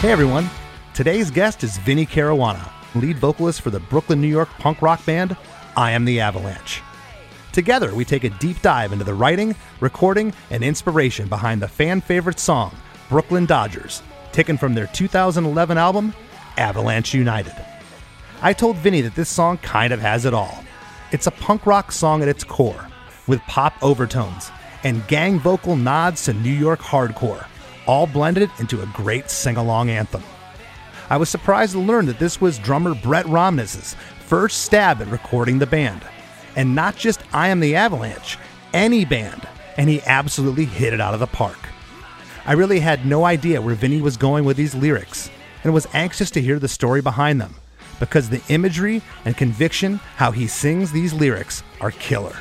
Hey everyone, today's guest is Vinnie Caruana, lead vocalist for the Brooklyn, New York punk rock band I Am the Avalanche. Together, we take a deep dive into the writing, recording, and inspiration behind the fan favorite song, Brooklyn Dodgers, taken from their 2011 album, Avalanche United. I told Vinnie that this song kind of has it all. It's a punk rock song at its core, with pop overtones and gang vocal nods to New York hardcore all blended into a great sing along anthem. I was surprised to learn that this was drummer Brett Romnes's first stab at recording the band. And not just I Am the Avalanche, any band, and he absolutely hit it out of the park. I really had no idea where Vinnie was going with these lyrics, and was anxious to hear the story behind them, because the imagery and conviction how he sings these lyrics are killer.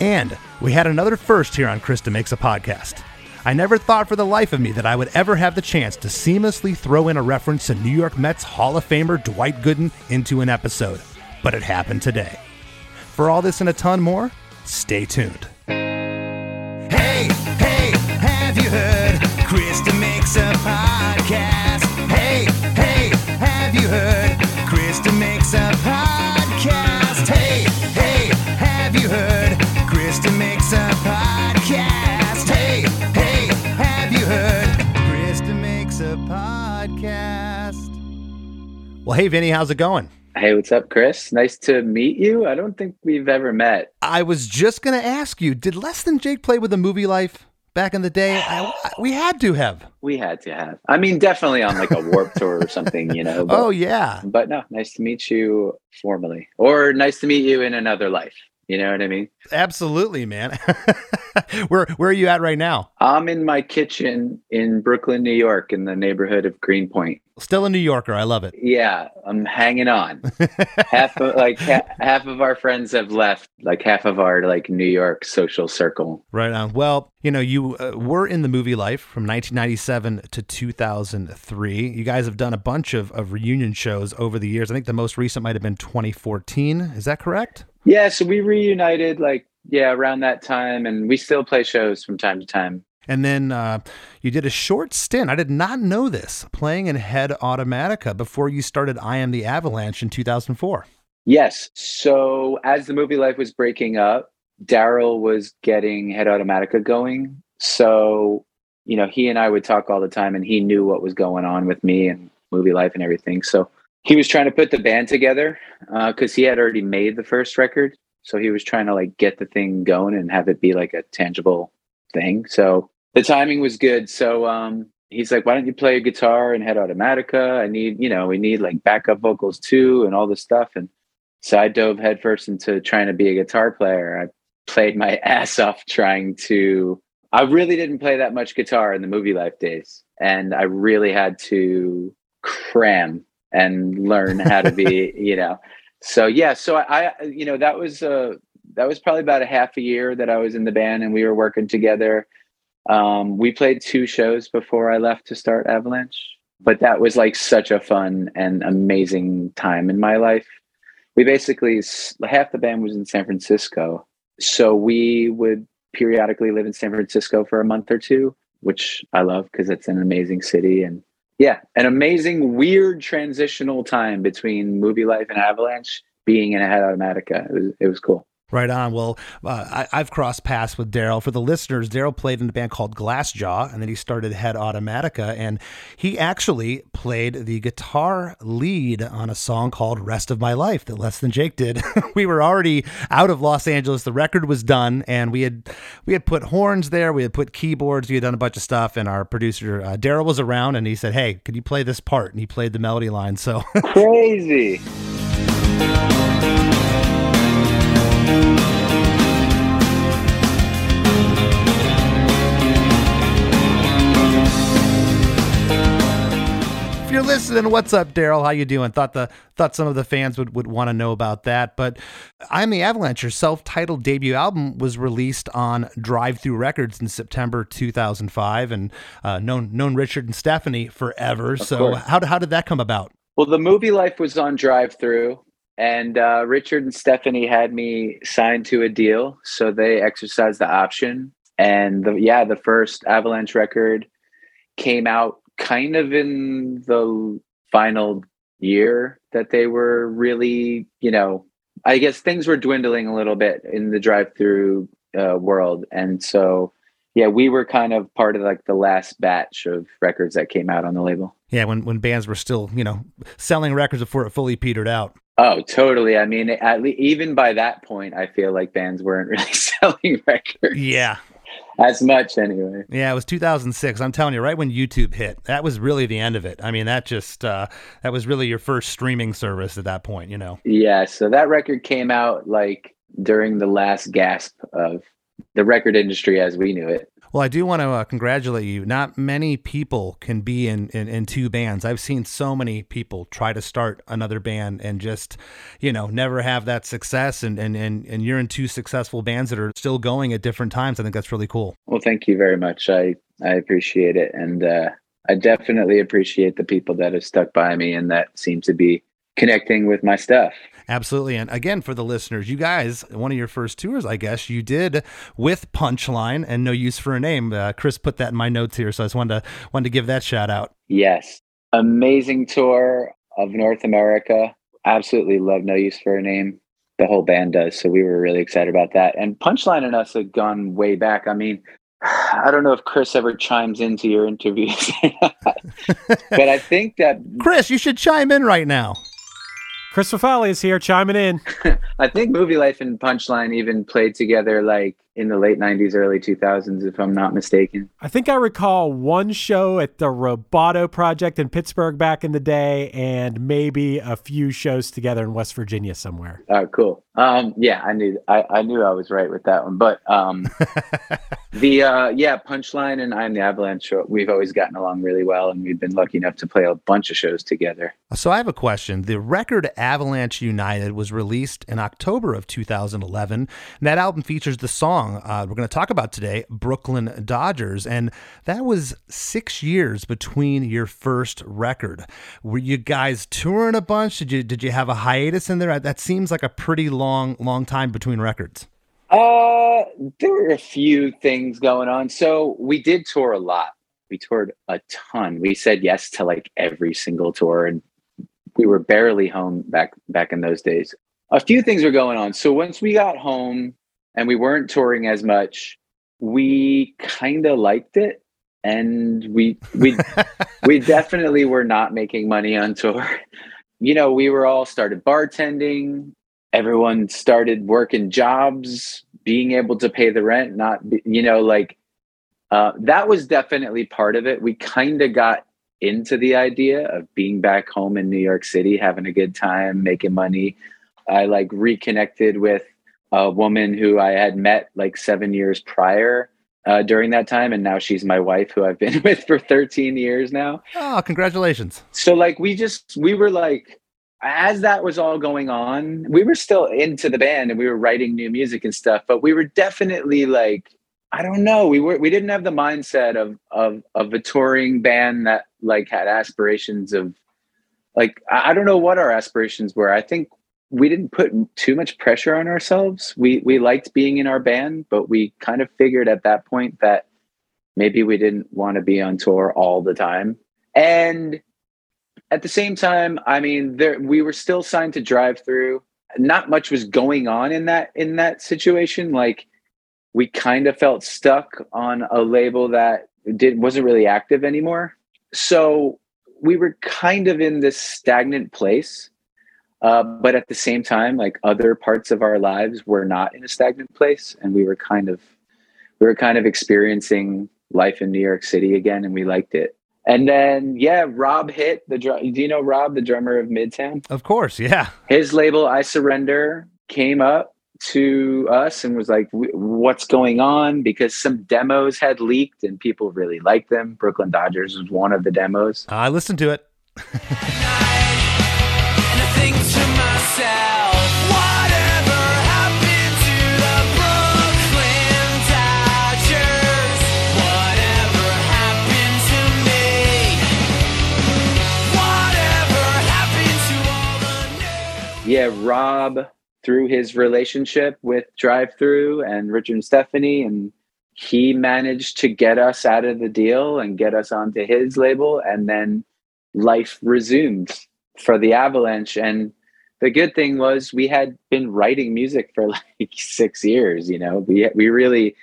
And we had another first here on Chris DeMakes a Podcast. I never thought for the life of me that I would ever have the chance to seamlessly throw in a reference to New York Mets Hall of Famer Dwight Gooden into an episode, but it happened today. For all this and a ton more, stay tuned. Hey, hey, have you heard? Chris DeMakes a podcast. Well, hey, Vinnie, how's it going? Hey, what's up, Chris? Nice to meet you. I don't think we've ever met. I was just going to ask you did Less Than Jake play with the Movielife back in the day? I, I- we had to have. We had to have. I mean, definitely on like a warp tour or something, you know. But, Oh, yeah. But no, nice to meet you formally, or nice to meet you in another life. You know what I mean? Absolutely, man. where, where are you at right now? I'm in my kitchen in Brooklyn, New York, in the neighborhood of Greenpoint. Still a New Yorker. I love it. Yeah, I'm hanging on. half of like ha- half of our friends have left. Like half of our like New York social circle. Right on. Well, you know, you uh, were in the Movielife from 1997 to 2003. You guys have done a bunch of, of reunion shows over the years. I think the most recent might have been 2014. Is that correct? Yeah, so we reunited like yeah around that time, and we still play shows from time to time. And then uh, you did a short stint. I did not know this, playing in Head Automatica before you started I Am the Avalanche in 2004. Yes. So as the Movielife was breaking up, Daryl was getting Head Automatica going. So, you know, he and I would talk all the time and he knew what was going on with me and Movielife and everything. So he was trying to put the band together because he had already made the first record. So he was trying to like get the thing going and have it be like a tangible thing. So the timing was good. So um he's like, why don't you play guitar and head automatica? I need, you know, we need like backup vocals too and all this stuff. And so I dove headfirst into trying to be a guitar player. I played my ass off trying to I really didn't play that much guitar in the Movielife days. And I really had to cram and learn how to be, you know. So yeah, so I, you know, that was uh that was probably about a half a year that I was in the band and we were working together. Um, we played two shows before I left to start Avalanche, but that was like such a fun and amazing time in my life. We basically half the band was in San Francisco, so we would periodically live in San Francisco for a month or two, which I love because it's an amazing city and yeah, an amazing weird transitional time between Movielife and Avalanche being in a head automatica. It was it was cool. Right on. Well, uh, I, have crossed paths with Daryl. For the listeners, Daryl played in a band called Glassjaw, and then he started Head Automatica, and he actually played the guitar lead on a song called "Rest of My Life" that Less Than Jake did. we were already out of Los Angeles; the record was done, and we had we had put horns there, we had put keyboards, we had done a bunch of stuff, and our producer uh, Daryl was around, and he said, "Hey, could you play this part?" And he played the melody line. So crazy. You're listening, what's up, Daryl? How you doing? Thought the thought some of the fans would, would want to know about that. But I'm the Avalanche. Your self-titled debut album was released on Drive-Thru Records in September 2005, and uh, known known Richard and Stephanie forever. Of so course. how how did that come about? Well, the Movielife was on Drive-Thru, and uh, Richard and Stephanie had me signed to a deal, so they exercised the option. And the, yeah, the first Avalanche record came out kind of in the final year that they were really, you know, I guess things were dwindling a little bit in the Drive-Thru uh, world. And so, yeah, we were kind of part of like the last batch of records that came out on the label. Yeah, when when bands were still, you know, selling records before it fully petered out. Oh, totally. I mean, at least even by that point, I feel like bands weren't really selling records. Yeah, as much anyway. Yeah, it was 2006. I'm telling you, right when YouTube hit, that was really the end of it. I mean, that just uh, that was really your first streaming service at that point. You know. Yeah. So that record came out like during the last gasp of the record industry as we knew it. Well, I do want to uh, congratulate you. Not many people can be in, in, in two bands. I've seen so many people try to start another band and just, you know, never have that success. And, and, and, and you're in two successful bands that are still going at different times. I think that's really cool. Well, thank you very much. I, I appreciate it. And uh, I definitely appreciate the people that have stuck by me and that seem to be connecting with my stuff. Absolutely. And again, for the listeners, you guys, one of your first tours, I guess, you did with Punchline and No Use for a Name. Uh, Chris put that in my notes here, so I just wanted to wanted to give that shout out. Yes, amazing tour of North America. Absolutely love No Use for a Name. The whole band does, so we were really excited about that. And Punchline and us had gone way back. I mean, I don't know if Chris ever chimes into your interviews, but I think that Chris, you should chime in right now. Chris Fafalios is here chiming in. I think Movielife and Punchline even played together like in the late 90s, early 2000s, if I'm not mistaken. I think I recall one show at the Roboto Project in Pittsburgh back in the day, and maybe a few shows together in West Virginia somewhere. Oh, cool. Um, yeah, I knew I, I knew I was right with that one. But um, the uh, yeah, Punchline and I'm the Avalanche we've always gotten along really well, and we've been lucky enough to play a bunch of shows together. So I have a question. The record Avalanche United was released in October of 2011, and that album features the song song uh, we're going to talk about today, Brooklyn Dodgers. And that was six years between your first record. Were you guys touring a bunch? Did you, did you have a hiatus in there? That seems like a pretty long, long time between records. Uh, there were a few things going on. So we did tour a lot. We toured a ton. We said yes to like every single tour and we were barely home back back in those days. A few things were going on. So once we got home, and we weren't touring as much, we kind of liked it. And we we we definitely were not making money on tour. You know, we were all started bartending. Everyone started working jobs, being able to pay the rent. Not you know like uh, that was definitely part of it. We kind of got into the idea of being back home in New York City, having a good time, making money. I like reconnected with a woman who I had met like seven years prior uh, during that time. And now she's my wife, who I've been with for 13 years now. Oh, congratulations. So, like, we just, we were like, as that was all going on, we were still into the band and we were writing new music and stuff, but we were definitely like, I don't know. We were we didn't have the mindset of of of a touring band that like had aspirations of like I don't know what our aspirations were. I think we didn't put too much pressure on ourselves. We we liked being in our band, but we kind of figured at that point that maybe we didn't want to be on tour all the time. And at the same time, I mean, there we were still signed to Drive-Thru. not much was going on in that in that situation. Like we kind of felt stuck on a label that did wasn't really active anymore. So we were kind of in this stagnant place. Uh, but at the same time, like other parts of our lives were not in a stagnant place, and we were kind of we were kind of experiencing life in New York City again, and we liked it. And then, yeah, Rob Hitt the drum. Do you know Rob, the drummer of Midtown? Of course, yeah. His label, I Surrender, came up to us and was like, "What's going on?" Because some demos had leaked and people really liked them. Brooklyn Dodgers was one of the demos. I listened to it. yeah, Rob through his relationship with Drive-Thru and Richard and Stephanie, and he managed to get us out of the deal and get us onto his label, and then life resumed for the Avalanche. And the good thing was we had been writing music for like six years. You know, we we really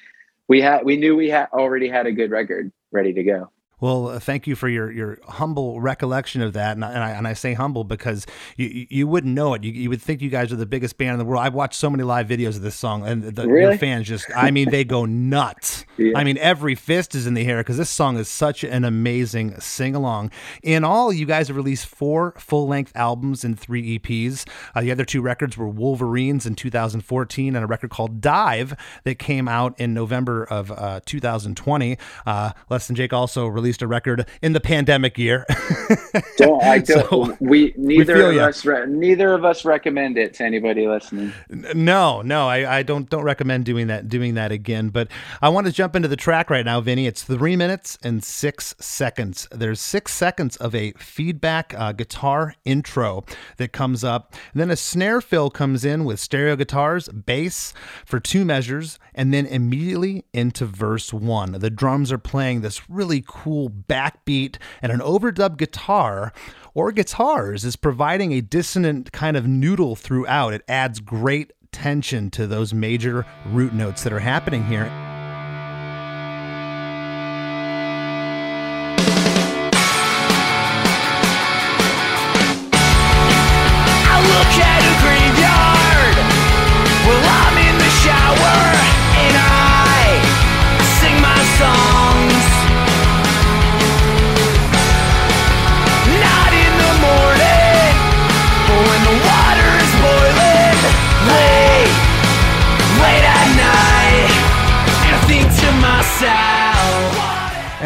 we had we knew we had already had a good record ready to go. Well, uh, thank you for your, your humble recollection of that, and I, and I, and I say humble because you you wouldn't know it. You, you would think you guys are the biggest band in the world. I've watched so many live videos of this song, and the really? fans just I mean they go nuts. Yeah. I mean every fist is in the air because this song is such an amazing sing along. In all, you guys have released four full length albums and three EPs. Uh, the other two records were Wolverines in 2014 and a record called Dive that came out in November of uh, 2020. Uh, Less Than Jake also released released a record in the pandemic year. don't I don't so, we neither we of you. us re- neither of us recommend it to anybody listening. No, no, I, I don't don't recommend doing that doing that again. But I want to jump into the track right now, Vinnie. It's three minutes and six seconds. There's six seconds of a feedback uh, guitar intro that comes up, and then a snare fill comes in with stereo guitars, bass for two measures, and then immediately into verse one. The drums are playing this really cool backbeat and an overdub guitar or guitars is providing a dissonant kind of noodle throughout. It adds great tension to those major root notes that are happening here.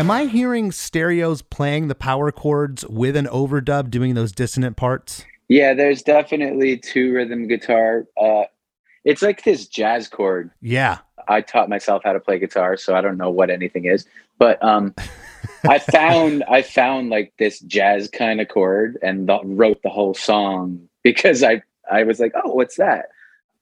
Am I hearing stereos playing the power chords with an overdub doing those dissonant parts? Yeah, there's definitely two rhythm guitar. Uh, it's like this jazz chord. Yeah. I taught myself how to play guitar, so I don't know what anything is. But um, I found I found like this jazz kind of chord and the, wrote the whole song because I I was like, oh, what's that?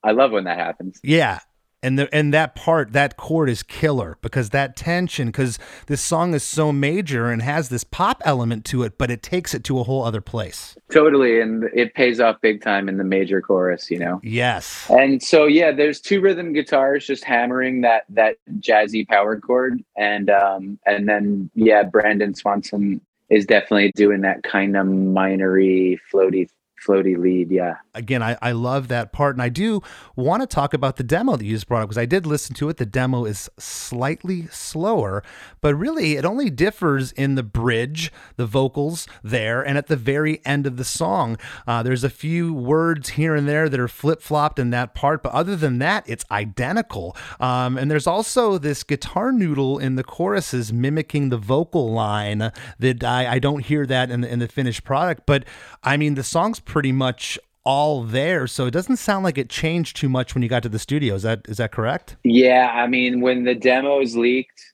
I love when that happens. Yeah, and the and that part that chord is killer because that tension because this song is so major and has this pop element to it but it takes it to a whole other place. Totally and it pays off big time in the major chorus you know? Yes. And so yeah there's two rhythm guitars just hammering that that jazzy power chord and um and then yeah brandon swanson is definitely doing that kind of minory floaty floaty lead. Yeah. Again, I, I love that part. And I do want to talk about the demo that you just brought up because I did listen to it. The demo is slightly slower, but really it only differs in the bridge, the vocals there, and at the very end of the song. Uh, there's a few words here and there that are flip flopped in that part, but other than that, it's identical. Um, and there's also this guitar noodle in the choruses mimicking the vocal line that I, I don't hear that in the, in the finished product. But I mean, the song's pretty much all there. So it doesn't sound like it changed too much when you got to the studio. Is that is that correct? Yeah i mean when the demos leaked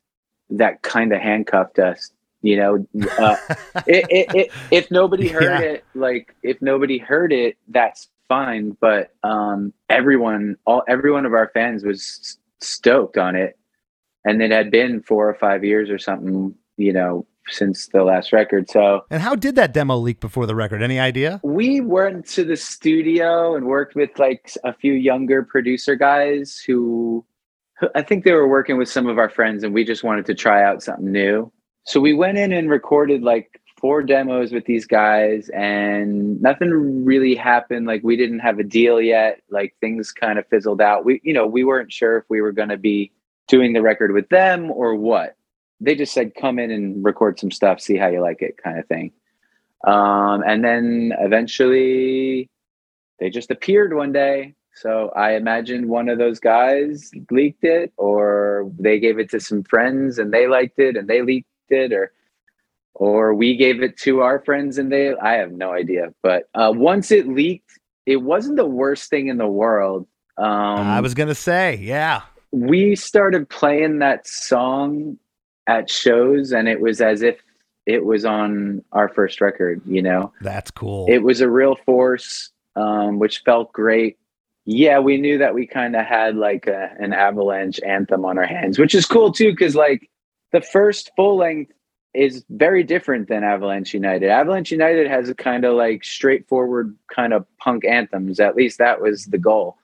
that kind of handcuffed us you know uh, it, it, it, if nobody heard yeah. it like if nobody heard it that's fine but um everyone all every one of our fans was stoked on it. And it had been four or five years or something you know since the last record. So And how did that demo leak before the record? Any idea? we went to the studio and worked with like a few younger producer guys who I think they were working with some of our friends and we just wanted to try out something new. So we went in and recorded like four demos with these guys and nothing really happened like we didn't have a deal yet like things kind of fizzled out we you know we weren't sure if we were going to be doing the record with them or what they just said come in and record some stuff see how you like it kind of thing. Um, and then eventually they just appeared one day. So i imagine one of those guys leaked it or they gave it to some friends and they liked it and they leaked it or or we gave it to our friends and they i have no idea. But uh, once it leaked it wasn't the worst thing in the world. Um, I was gonna say, yeah. we started playing that song at shows and it was as if it was on our first record you know? That's cool. it was a real force um, which felt great. Yeah we knew that we kind of had like a, an avalanche anthem on our hands which is cool too because like the first full length is very different than avalanche united. Avalanche united has a kind of like straightforward kind of punk anthems at least that was the goal.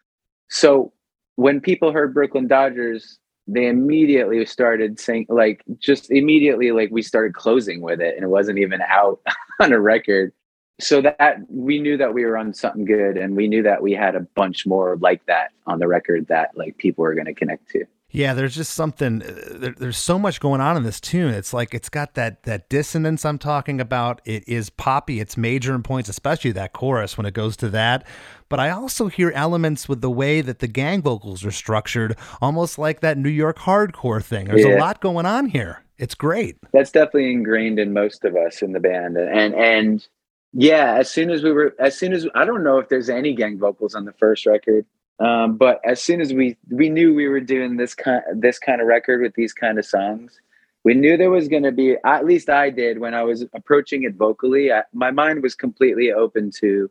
So when people heard brooklyn dodgers they immediately started saying like just immediately like we started closing with it and it wasn't even out on a record. So that we knew that we were on something good and we knew that we had a bunch more like that on the record that like people were going to connect to Yeah, there's just something. uh, There, there's so much going on in this tune. It's like it's got that that dissonance I'm talking about. It is poppy. It's major in points, especially that chorus when it goes to that. But I also hear elements with the way that the gang vocals are structured, almost like that New York hardcore thing. There's a lot going on here. It's great. that's definitely ingrained in most of us in the band and and yeah as soon as we were as soon as i don't know if there's any gang vocals on the first record um, but as soon as we we knew we were doing this kind this kind of record with these kind of songs we knew there was going to be at least i did when i was approaching it vocally I, my mind was completely open to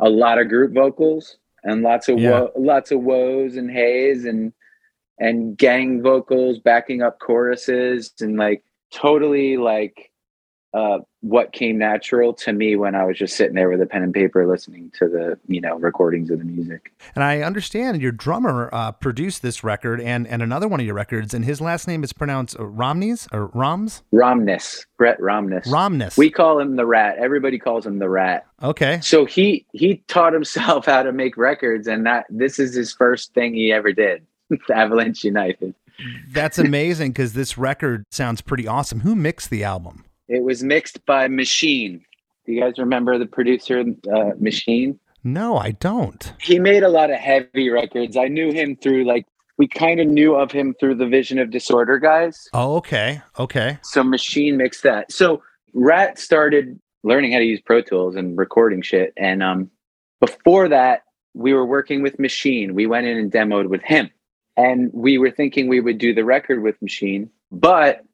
a lot of group vocals and lots of Yeah. wo- lots of woes and hays and and gang vocals backing up choruses and like totally like uh what came natural to me when I was just sitting there with a pen and paper listening to the you know recordings of the music. And I understand your drummer uh, produced this record and and another one of your records, and his last name is pronounced uh, Romneys or Roms. Romnes, Brett Romnes. Romnes. We call him the Rat. Everybody calls him the Rat. okay. So he he taught himself how to make records, and that this is his first thing he ever did. Avalanche United. That's amazing because this record sounds pretty awesome. Who mixed the album? It was mixed by Machine. Do you guys remember the producer, uh, Machine? No, I don't. He made a lot of heavy records. I knew him through like we kind of knew of him through the Vision of Disorder guys. Oh, okay. Okay. So Machine mixed that. So Rat started learning how to use Pro Tools and recording shit. And um, before that, we were working with Machine. We went in and demoed with him. And we were thinking we would do the record with Machine, but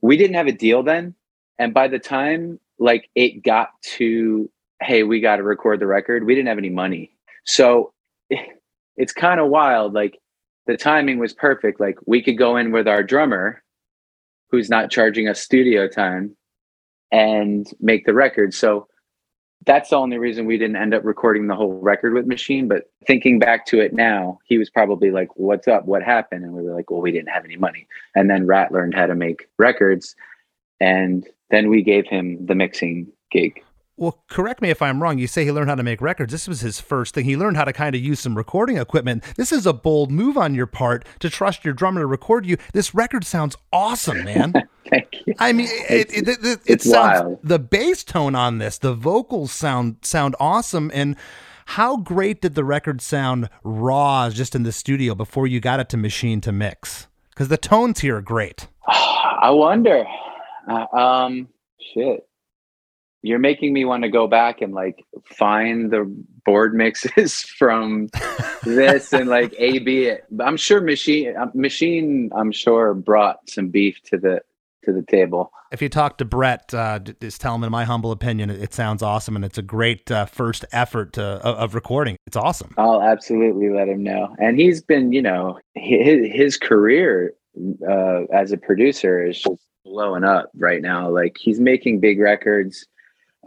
we didn't have a deal then. And by the time like it got to, hey, we got to record the record, we didn't have any money. So it's kind of wild. Like the timing was perfect. Like we could go in with our drummer who's not charging us studio time and make the record. So that's the only reason we didn't end up recording the whole record with Machine. But thinking back to it now, he was probably like, What's up? What happened? And we were like, Well, we didn't have any money. And then Rat learned how to make records. And then we gave him the mixing gig. Well, correct me if I'm wrong. You say he learned how to make records. This was his first thing. He learned how to kind of use some recording equipment. This is a bold move on your part to trust your drummer to record you. This record sounds awesome, man. Thank you. I mean, it, it, it, it, it's sounds wild. the bass tone on this, the vocals sound sound awesome. And how great did the record sound raw, just in the studio before you got it to machine to mix? Because the tones here are great. I wonder. Uh, um, shit. You're making me want to go back and like find the board mixes from this and like A B it. I'm sure machine uh, machine. I'm sure brought some beef to the to the table. If you talk to Brett, uh, just tell him, in my humble opinion, it, it sounds awesome, and it's a great uh, first effort to, of, of recording. It's awesome. I'll absolutely let him know. And he's been, you know, his his career uh, as a producer is just blowing up right now. Like he's making big records.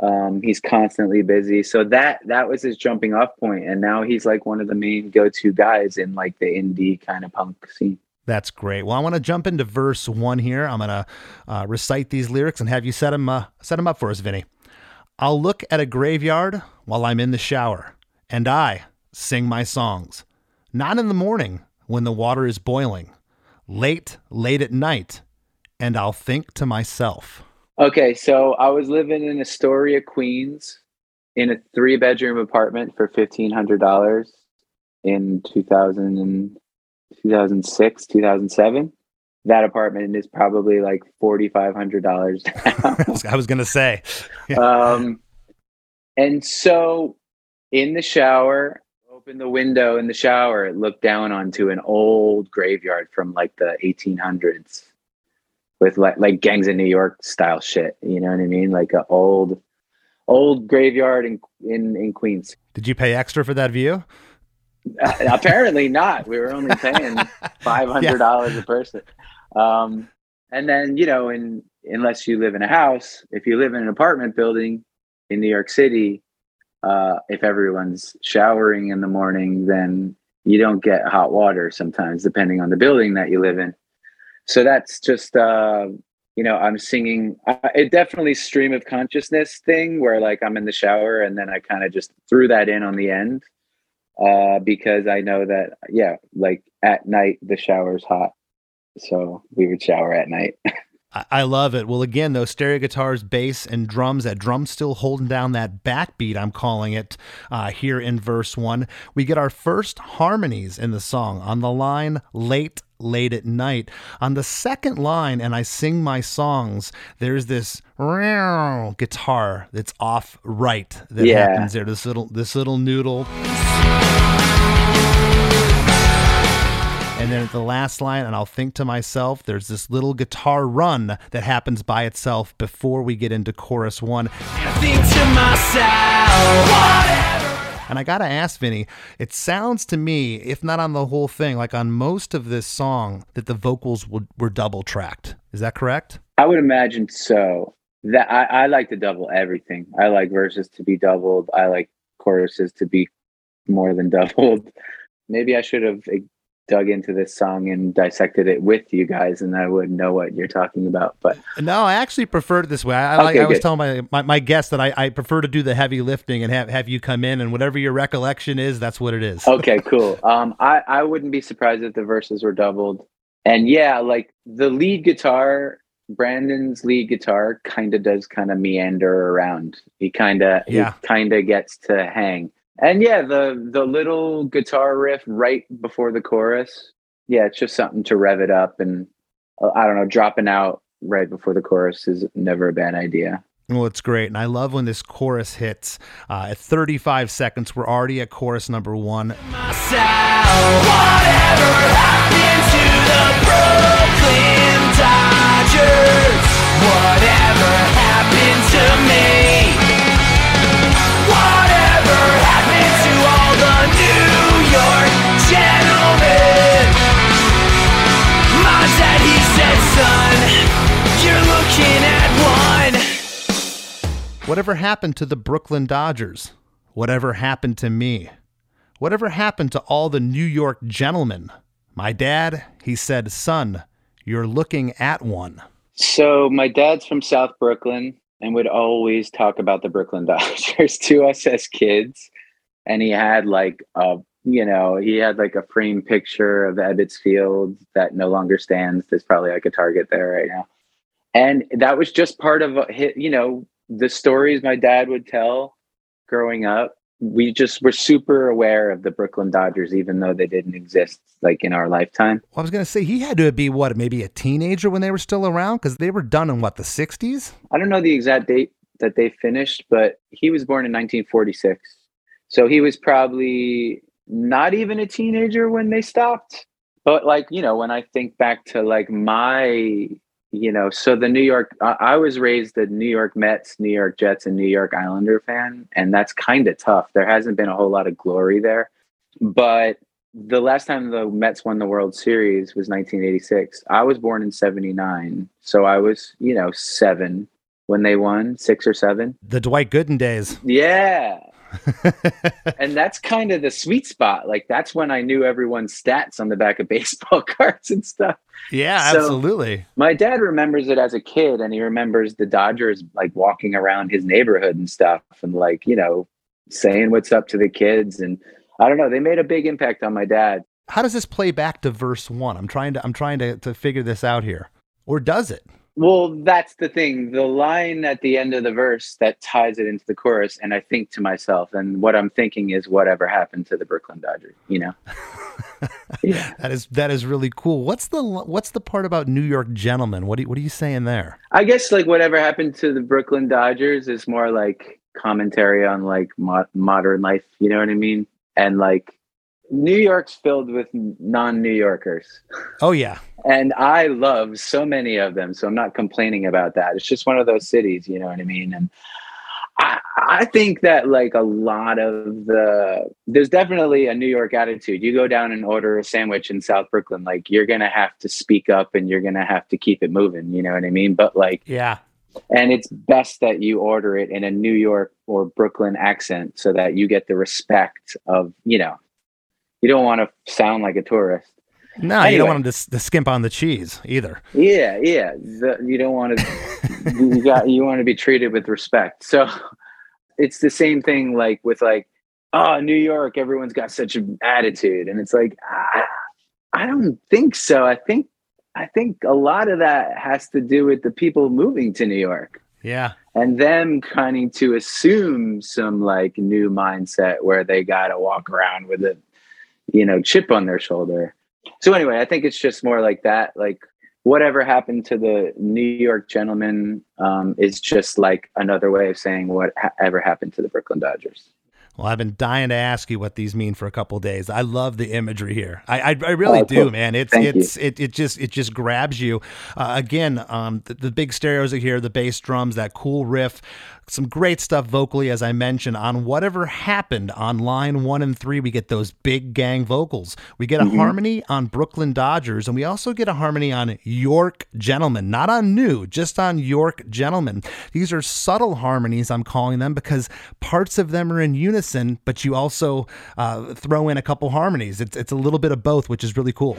Um, he's constantly busy. So that that was his jumping off point, and now he's like one of the main go to guys in like the indie kind of punk scene. That's great. Well, I want to jump into verse one here. I'm to uh, recite these lyrics and have you set them uh, set them up for us, Vinnie. I'll look at a graveyard while I'm in the shower, and I sing my songs. Not in the morning when the water is boiling, late, late at night, and I'll think to myself. Okay, so I was living in Astoria, Queens, in a three bedroom apartment for fifteen hundred dollars in 2000 2006, 2007 That apartment is probably like forty five hundred dollars. I was going to say, um, and so in the shower, open the window in the shower, it looked down onto an old graveyard from like the 1800s with like like gangs in New York style shit. You know what I mean? Like a old old graveyard in in in Queens. Did you pay extra for that view? Uh, apparently not. We were only paying five hundred dollars yeah. a person. Um, and then you know, in unless you live in a house, if you live in an apartment building in New York City, uh, if everyone's showering in the morning, then you don't get hot water sometimes, depending on the building that you live in so that's just uh, you know i'm singing uh, it definitely stream of consciousness thing where like i'm in the shower and then i kind of just threw that in on the end uh, because i know that yeah like at night the shower's hot. So we would shower at night I love it. Well, again, those stereo guitars, bass, and drums, that drum still holding down that backbeat, I'm calling it, uh, here in verse one. We get our first harmonies in the song on the line late, late at night. On the second line, and I sing my songs, there's this guitar that's off right that yeah. happens there. This little, this little noodle. And then at the last line, and I'll think to myself, there's this little guitar run that happens by itself before we get into chorus one. And I gotta ask Vinnie, it sounds to me, if not on the whole thing, like on most of this song, that the vocals would, were double tracked. Is that correct? I would imagine so. That I, I like to double everything. I like verses to be doubled. I like choruses to be more than doubled. Maybe I should have dug into this song and dissected it with you guys, and I would know what you're talking about. But no, I actually prefer it this way. I, okay, I, I was telling my, my, my guests that I, I prefer to do the heavy lifting and have, have you come in, and whatever your recollection is, that's what it is. okay, cool. Um, I, I wouldn't be surprised if the verses were doubled. And yeah, like the lead guitar, Brandon's lead guitar kind of does kind of meander around. He kind of yeah. he kind of gets to hang and yeah the the little guitar riff right before the chorus yeah it's just something to rev it up and uh, i don't know dropping out right before the chorus is never a bad idea well, it's great. And I love when this chorus hits. Uh, at 35 seconds, we're already at chorus number one. Whatever Whatever happened to the Brooklyn Dodgers? Whatever happened to me? Whatever happened to all the New York gentlemen? My dad, he said, Son, you're looking at one. So, my dad's from South Brooklyn and would always talk about the Brooklyn Dodgers to us as kids. And he had like a, you know, he had like a frame picture of Ebbets Field that no longer stands. There's probably like a target there right now. And that was just part of, uh, you know, the stories my dad would tell growing up, we just were super aware of the Brooklyn Dodgers, even though they didn't exist like in our lifetime. Well, I was going to say he had to be what, maybe a teenager when they were still around because they were done in what, the 60s? I don't know the exact date that they finished, but he was born in 1946. So he was probably not even a teenager when they stopped. But like, you know, when I think back to like my you know, so the New York, I, I was raised a New York Mets, New York Jets, and New York Islander fan, and that's kind of tough. There hasn't been a whole lot of glory there, but the last time the Mets won the World Series was 1986. I was born in 79. So I was, you know, seven when they won, six or seven. The Dwight Gooden days. Yeah. and that's kind of the sweet spot. Like that's when I knew everyone's stats on the back of baseball cards and stuff. Yeah, So- absolutely. My dad remembers it as a kid and he remembers the Dodgers like walking around his neighborhood and stuff and like, you know, saying what's up to the kids and I don't know, they made a big impact on my dad. How does this play back to verse one? I'm trying to I'm trying to, to figure this out here. Or does it? Well, that's the thing. The line at the end of the verse that ties it into the chorus, and I think to myself, and what I'm thinking is, whatever happened to the Brooklyn Dodgers? You know? yeah. That is that is really cool. What's the what's the part about New York gentlemen? What are, what are you saying there? I guess like whatever happened to the Brooklyn Dodgers is more like commentary on like mo- modern life. You know what I mean? And like New York's filled with non-New Yorkers. Oh yeah. and I love so many of them. So I'm not complaining about that. It's just one of those cities, you know what I mean? And I, I think that like a lot of the there's definitely a New York attitude. You go down and order a sandwich in South Brooklyn, like you're gonna have to speak up and you're gonna have to keep it moving, you know what I mean? But like Yeah. and it's best that you order it in a New York or Brooklyn accent so that you get the respect of, you know, you don't want to sound like a tourist. No, you don't want them to, to skimp on the cheese either. Yeah, yeah. The, you don't want to. you got. You want to be treated with respect. So it's the same thing. Like with like, oh, New York, everyone's got such an attitude, and it's like, I, I don't think so. I think, I think a lot of that has to do with the people moving to New York Yeah. and them kind of to assume some like new mindset where they got to walk around with a, you know, chip on their shoulder. So anyway, I think it's just more like that. Like whatever happened to the New York gentleman um, is just like another way of saying whatever happened to the Brooklyn Dodgers. Well, I've been dying to ask you what these mean for a couple of days. I love the imagery here. I I, I really Oh, do, cool. man. It's Thank you. it's it, it just it just grabs you. Uh, again, um, the, the big stereos are here, the bass drums, that cool riff, some great stuff vocally, as I mentioned. On whatever happened on line one and three, we get those big gang vocals. We get a Mm-hmm. harmony on Brooklyn Dodgers, and we also get a harmony on York Gentlemen, not on New, just on York Gentlemen. These are subtle harmonies, I'm calling them, because parts of them are in unison, but you also uh, throw in a couple harmonies. It's, it's a little bit of both, which is really cool.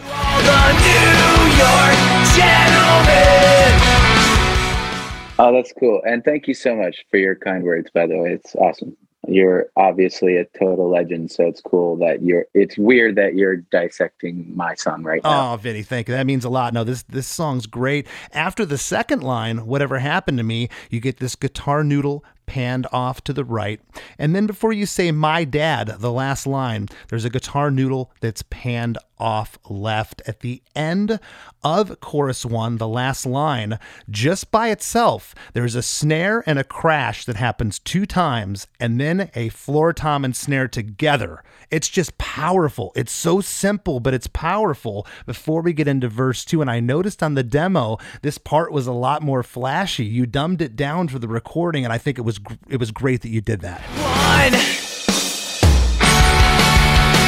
Oh, that's cool. And thank you so much for your kind words, by the way. It's awesome. You're obviously a total legend, so it's cool that you're it's weird that you're dissecting my song right now. Oh, Vinnie, thank you. That means a lot. No, this this song's great. After the second line, whatever happened to me, you get this guitar noodle panned off to the right. And then before you say my dad, the last line, there's a guitar noodle that's panned off left. At the end of chorus one, the last line, just by itself, there's a snare and a crash that happens two times, and then a floor tom and snare together. It's just powerful. It's so simple, but it's powerful. Before we get into verse two, and I noticed on the demo, this part was a lot more flashy. You dumbed it down for the recording, and I think it was it was great that you did that. one.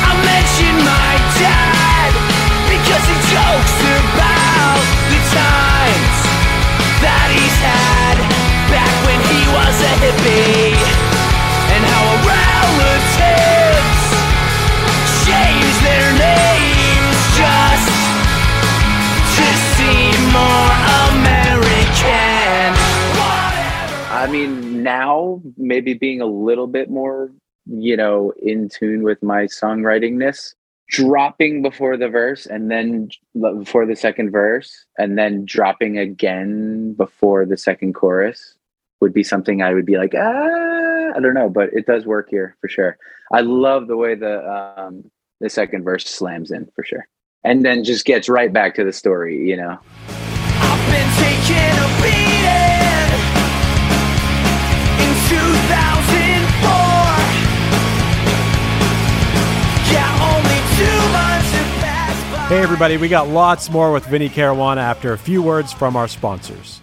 I mention my dad because he jokes about the times that he's had back when he was a hippie I mean, now maybe being a little bit more, you know, in tune with my songwritingness, dropping before the verse and then before the second verse, and then dropping again before the second chorus would be something I would be like, ah, I don't know, but it does work here for sure. I love the way the um, the second verse slams in for sure, and then just gets right back to the story, you know. Hey, everybody, we got lots more with Vinnie Caruana after a few words from our sponsors.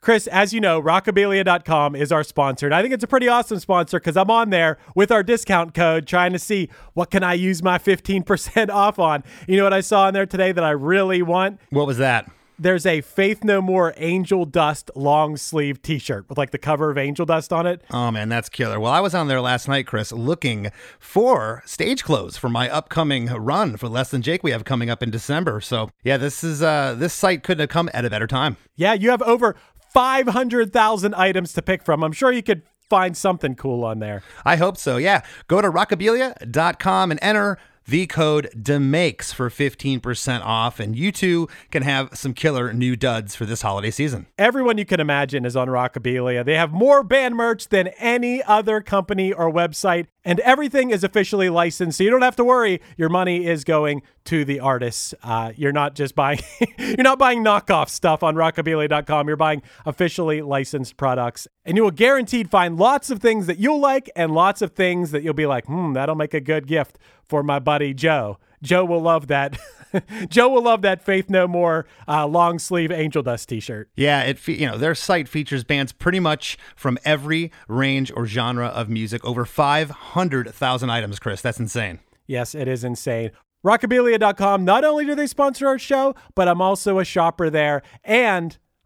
Chris, as you know, rockabilia.com is our sponsor. And I think it's a pretty awesome sponsor because I'm on there with our discount code trying to see what can I use my 15% off on. You know what I saw in there today that I really want? What was that? There's a Faith No More Angel Dust long sleeve t shirt with like the cover of Angel Dust on it. Oh man, that's killer. Well, I was on there last night, Chris, looking for stage clothes for my upcoming run for Less Than Jake we have coming up in December. So yeah, this is uh this site couldn't have come at a better time. Yeah, you have over 500,000 items to pick from. I'm sure you could find something cool on there. I hope so. Yeah. Go to rockabilia.com and enter the code DEMAKES for 15% off, and you too can have some killer new duds for this holiday season. Everyone you can imagine is on Rockabilia. They have more band merch than any other company or website, and everything is officially licensed, so you don't have to worry. Your money is going to the artists. Uh, you're not just buying you're not buying knockoff stuff on rockabilia.com. You're buying officially licensed products, and you will guaranteed find lots of things that you'll like and lots of things that you'll be like, hmm, that'll make a good gift for my buddy Joe. Joe will love that. Joe will love that Faith No More uh, long sleeve Angel Dust T-shirt. Yeah, it fe- you know their site features bands pretty much from every range or genre of music. Over five hundred thousand items, Chris. That's insane. Yes, it is insane. Rockabilia.com. Not only do they sponsor our show, but I'm also a shopper there, and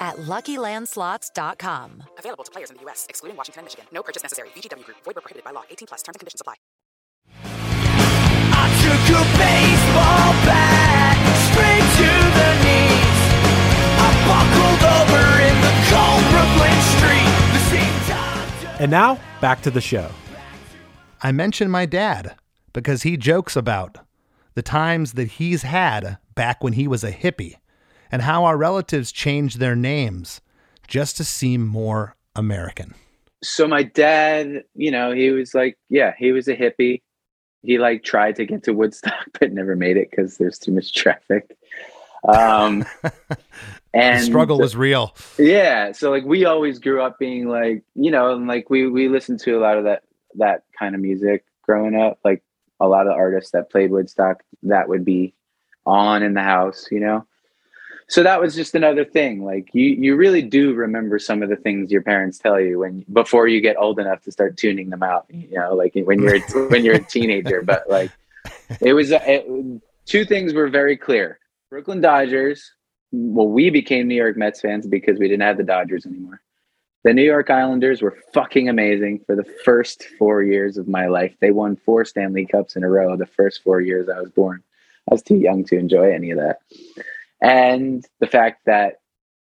at LuckyLandSlots.com. Available to players in the U.S., excluding Washington and Michigan. No purchase necessary. VGW Group. Void where prohibited by law. 18 plus. Terms and conditions apply. I took a baseball bat straight to the knees. I buckled over in the cold Brooklyn street. The same time. And now, back to the show. I mentioned my dad because he jokes about the times that he's had back when he was a hippie and how our relatives changed their names just to seem more American. So my dad, you know, he was like, yeah, he was a hippie. He like tried to get to Woodstock, but never made it because there's too much traffic. Um, and the struggle was real. Yeah. So like we always grew up being like, you know, and like we we listened to a lot of that that kind of music growing up. Like a lot of artists that played Woodstock, that would be on in the house, you know. So that was just another thing. Like you you really do remember some of the things your parents tell you when before you get old enough to start tuning them out. You know, like when you're when you're a teenager. But like it was it, two things were very clear. Brooklyn Dodgers. Well, we became New York Mets fans because we didn't have the Dodgers anymore. The New York Islanders were fucking amazing for the first four years of my life. They won four Stanley Cups in a row the first four years I was born. I was too young to enjoy any of that. And the fact that,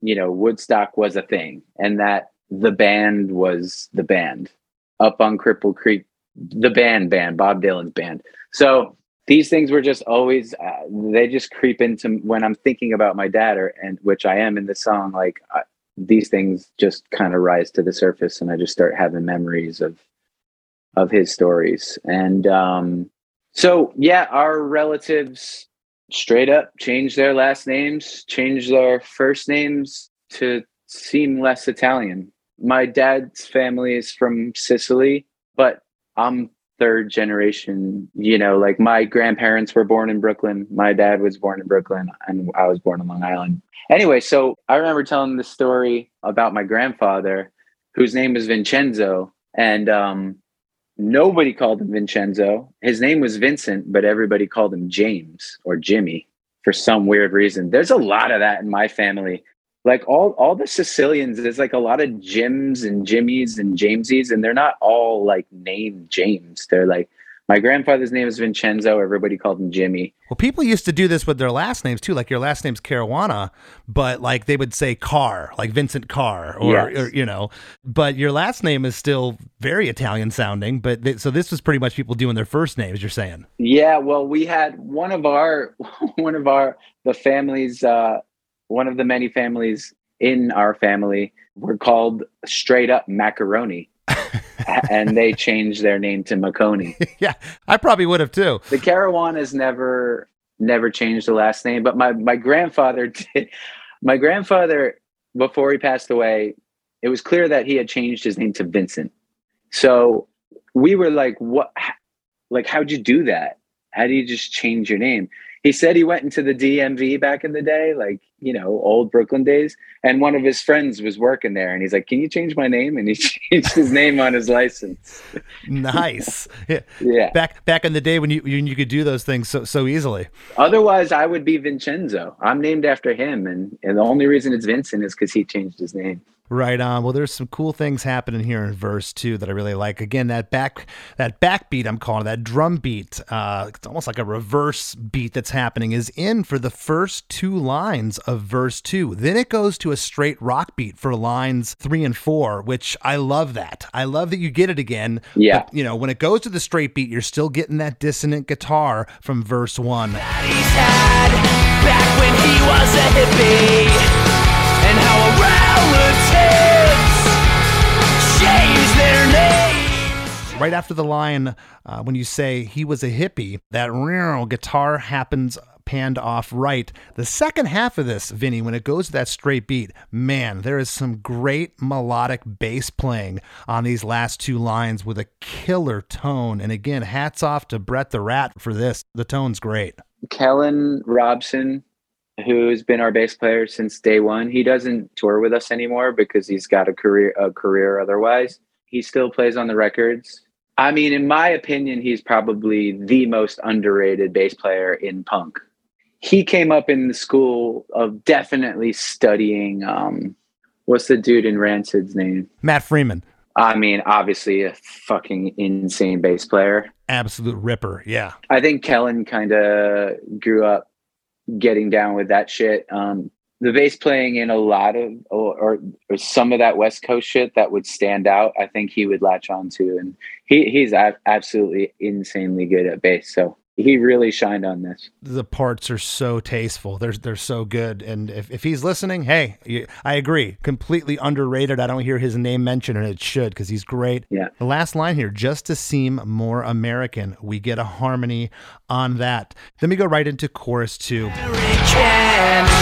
you know, Woodstock was a thing and that the band was the band up on Cripple Creek, the band band, Bob Dylan's band. So these things were just always uh, they just creep into when i'm thinking about my dad or and which i am in the song like uh, these things just kind of rise to the surface and i just start having memories of of his stories and um so yeah our relatives straight up change their last names change their first names to seem less italian. My dad's family is from sicily but i'm third generation you know like my grandparents were born in brooklyn my dad was born in brooklyn and i was born on long island. Anyway so i remember telling the story about my grandfather whose name was vincenzo and um, nobody called him vincenzo. His name was vincent but everybody called him james or jimmy for some weird reason. There's a lot of that in my family. Like all all the Sicilians, there's like a lot of Jims and Jimmies and Jamesies, and they're not all like named James. They're like my grandfather's name is Vincenzo. Everybody called him Jimmy. Well, people used to do this with their last names too. Like your last name's Caruana, but like they would say Carr, like Vincent Carr, or, Yes. or you know. But your last name is still very Italian sounding. But th- so this was pretty much people doing their first names. You're saying? Yeah, well, we had one of our one of our the families, uh, one of the many families in our family were called straight up macaroni. and they changed their name to Maconi. yeah, I probably would have too. The Caruanas never never changed the last name, but my my grandfather did. My grandfather, before he passed away, it was clear that he had changed his name to Vincent. So we were like, "What? Like, how'd you do that? How do you just change your name?" He said he went into the DMV back in the day, like you know, old Brooklyn days, and one of his friends was working there, and he's like, "Can you change my name?" And he changed his name on his license. nice. Yeah. Yeah. Back back in the day when you when you could do those things so so easily. Otherwise, I would be Vincenzo. I'm named after him, and, and the only reason it's Vincent is because he changed his name. Right on. Well, there's some cool things happening here in verse two that I really like. Again, that back that backbeat I'm calling it, that drum beat. Uh, it's almost like a reverse beat that's happening is in for the first two lines of verse two. Then it goes to a straight rock beat for lines three and four, which I love that. I love that you get it again. Yeah. But, you know, when it goes to the straight beat, you're still getting that dissonant guitar from verse one. Right after the line uh, when you say he was a hippie that real guitar happens panned off right. The second half of this vinnie when it goes to that straight beat man there is some great melodic bass playing on these last two lines with a killer tone. And again hats off to brett the rat for this. The tone's great. Kellen Robson, who's been our bass player since day one, he doesn't tour with us anymore because he's got a career a career otherwise. He still plays on the records. I mean, in my opinion, he's probably the most underrated bass player in punk. He came up in the school of definitely studying um what's the dude in Rancid's name? matt freeman I mean, obviously a fucking insane bass player. absolute ripper yeah I think Kellen kind of grew up getting down with that shit. Um, the bass playing in a lot of or, or or some of that West Coast shit that would stand out. I think he would latch on to, and he he's absolutely insanely good at bass. So he really shined on this. the parts are so tasteful. They're they're so good. And if, if he's listening, hey, I agree. Completely underrated. I don't hear his name mentioned, and it should because he's great. Yeah. The last line here, just to seem more American, we get a harmony on that. Then we go right into chorus two. American.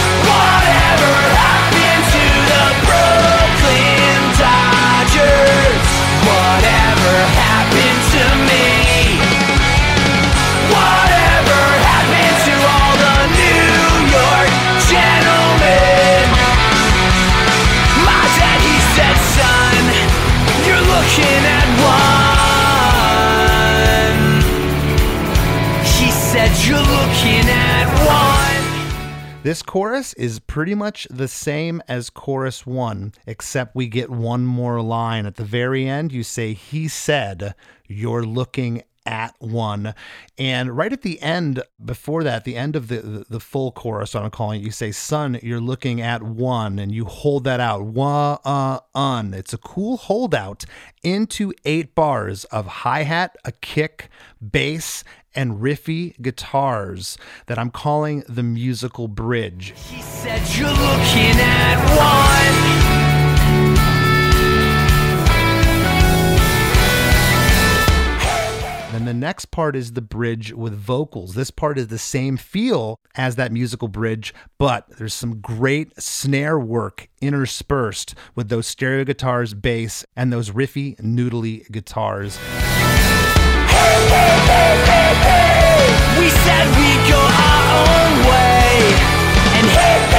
Looking at one. He said, you're looking at one. This chorus is pretty much the same as chorus one, except we get one more line. At the very end, you say, He said, You're looking at one. And right at the end, before that, the end of the, the, the full chorus, I'm calling it, you say, Son, you're looking at one, and you hold that out. Wa, uh, un. It's a cool holdout into eight bars of hi hat, a kick, bass, and riffy guitars that I'm calling the musical bridge. He said you're looking at one. Then the next part is the bridge with vocals. This part is the same feel as that musical bridge, but there's some great snare work interspersed with those stereo guitars, bass, and those riffy, noodly guitars. We said we go our own way. And hey,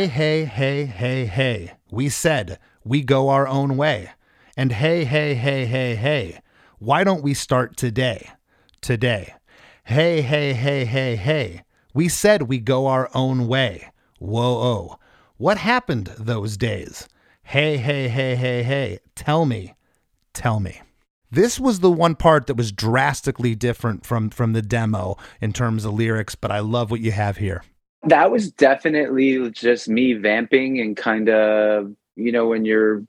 Hey, hey, hey, hey, hey. We said we go our own way. And hey, hey, hey, hey, hey. Why don't we start today? Today. Hey, hey, hey, hey, hey. We said we go our own way. Whoa, oh. What happened those days? Hey, hey, hey, hey, hey. Tell me. Tell me. This was the one part that was drastically different from from the demo in terms of lyrics, but I love what you have here. That was definitely just me vamping and kind of you know, when you're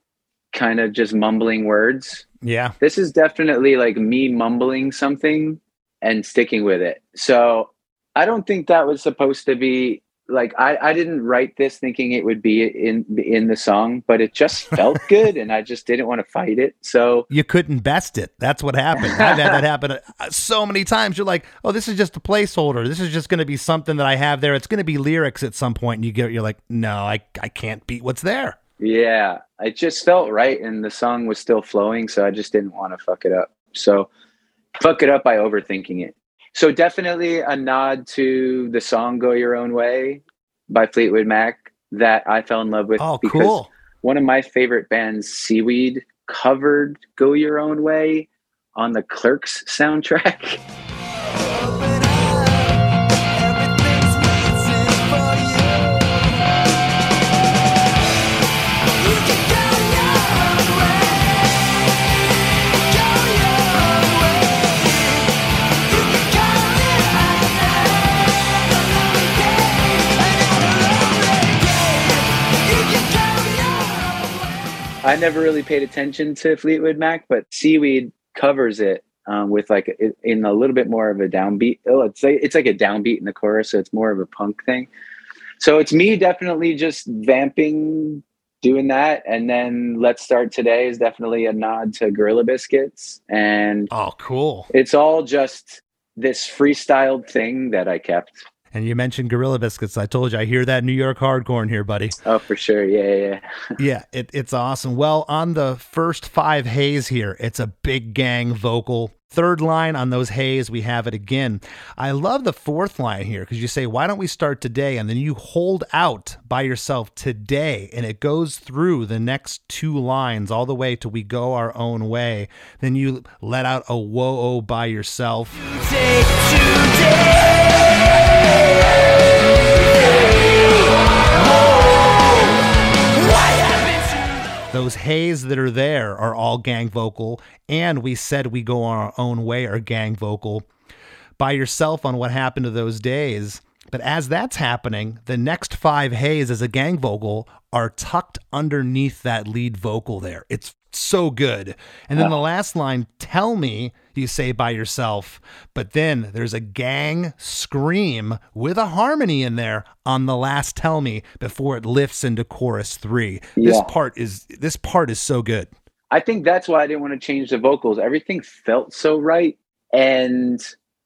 kind of just mumbling words. Yeah. This is definitely like me mumbling something and sticking with it. So I don't think that was supposed to be like I, I didn't write this thinking it would be in in the song, but it just felt good and I just didn't want to fight it. So You couldn't best it. That's what happened. I've had that happen uh, so many times. You're like, oh, this is just a placeholder. This is just going to be something that I have there. It's going to be lyrics at some point, and you get, you're like, no, I, I can't beat what's there. Yeah, it just felt right, and the song was still flowing, so I just didn't want to fuck it up. So, fuck it up by overthinking it. So, definitely a nod to the song "Go Your Own Way" by Fleetwood Mac that I fell in love with. Oh, because cool. One of my favorite bands, Seaweed, covered "Go Your Own Way" on the Clerks soundtrack. I never really paid attention to Fleetwood Mac, but Seaweed covers it um, with like in a little bit more of a downbeat. Oh, it's like it's like a downbeat in the chorus, so it's more of a punk thing. So it's me definitely just vamping, doing that, and then Let's Start Today is definitely a nod to Gorilla Biscuits, and Oh, cool. it's all just this freestyled thing that I kept. And you mentioned Gorilla Biscuits. I told you, I hear that New York hardcore in here, buddy. Oh, for sure, yeah, yeah. yeah. yeah, it, it's awesome. Well, on the first five Hays here, it's a big gang vocal. Third line on those Hays, we have it again. I love the fourth line here because you say, Why don't we start today? And then you hold out by yourself today, and it goes through the next two lines all the way till we go our own way. Then you let out a whoa oh by yourself. Those haze that are there are all gang vocal, and we said we go our own way are gang vocal. By yourself on what happened to those days. But as that's happening, the next five haze as a gang vocal are tucked underneath that lead vocal there. It's so good. And then the last line, tell me, you say by yourself. But then there's a gang scream with a harmony in there on the last tell me before it lifts into chorus three. This part is this part is so good. I think that's why I didn't want to change the vocals. Everything felt so right and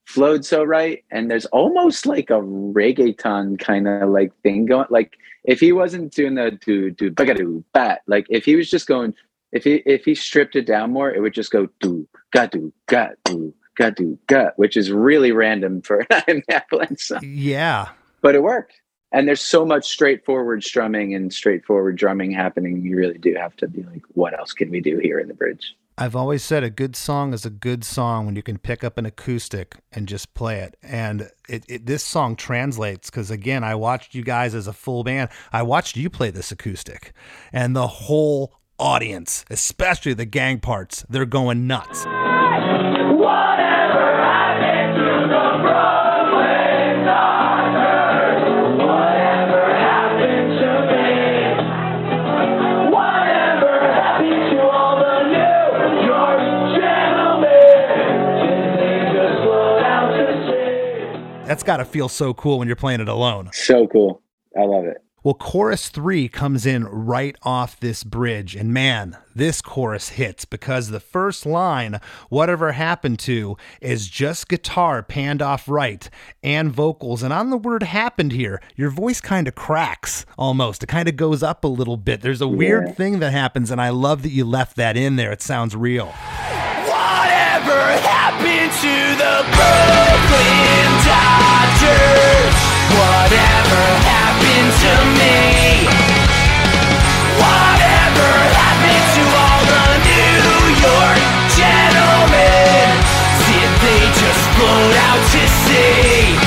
flowed so right. And there's almost like a reggaeton kind of like thing going. Like if he wasn't doing the do do bagadoo bat, like if he was just going, if he if he stripped it down more, it would just go do ga do ga do ga do ga, which is really random for an Avalanche song Yeah. but it worked. And there's so much straightforward strumming and straightforward drumming happening. You really do have to be like, what else can we do here in the bridge? I've always said a good song is a good song when you can pick up an acoustic and just play it. And it, it this song translates because again, I watched you guys as a full band. I watched you play this acoustic, and the whole audience, especially the gang parts, they're going nuts. That's got to feel so cool when you're playing it alone. So cool. I love it. Well, chorus three comes in right off this bridge, and man, this chorus hits because the first line, whatever happened to, is just guitar panned off right and vocals. And on the word happened here, your voice kind of cracks almost. It kind of goes up a little bit. There's a weird Yeah. thing that happens, and I love that you left that in there. It sounds real. Whatever happened to the Brooklyn Dodgers? Whatever happened to me? Whatever happened to all the New York gentlemen? Did they just float out to sea?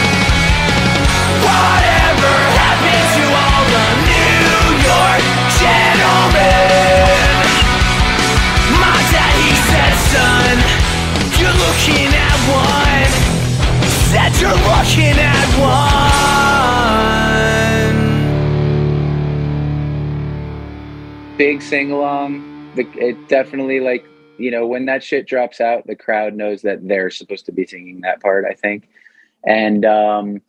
Whatever happened to all the New York gentlemen? My daddy said, son, you're looking at one. Said you're looking at one. Big sing along. It definitely like you know when that shit drops out, the crowd knows that they're supposed to be singing that part. I think, and um,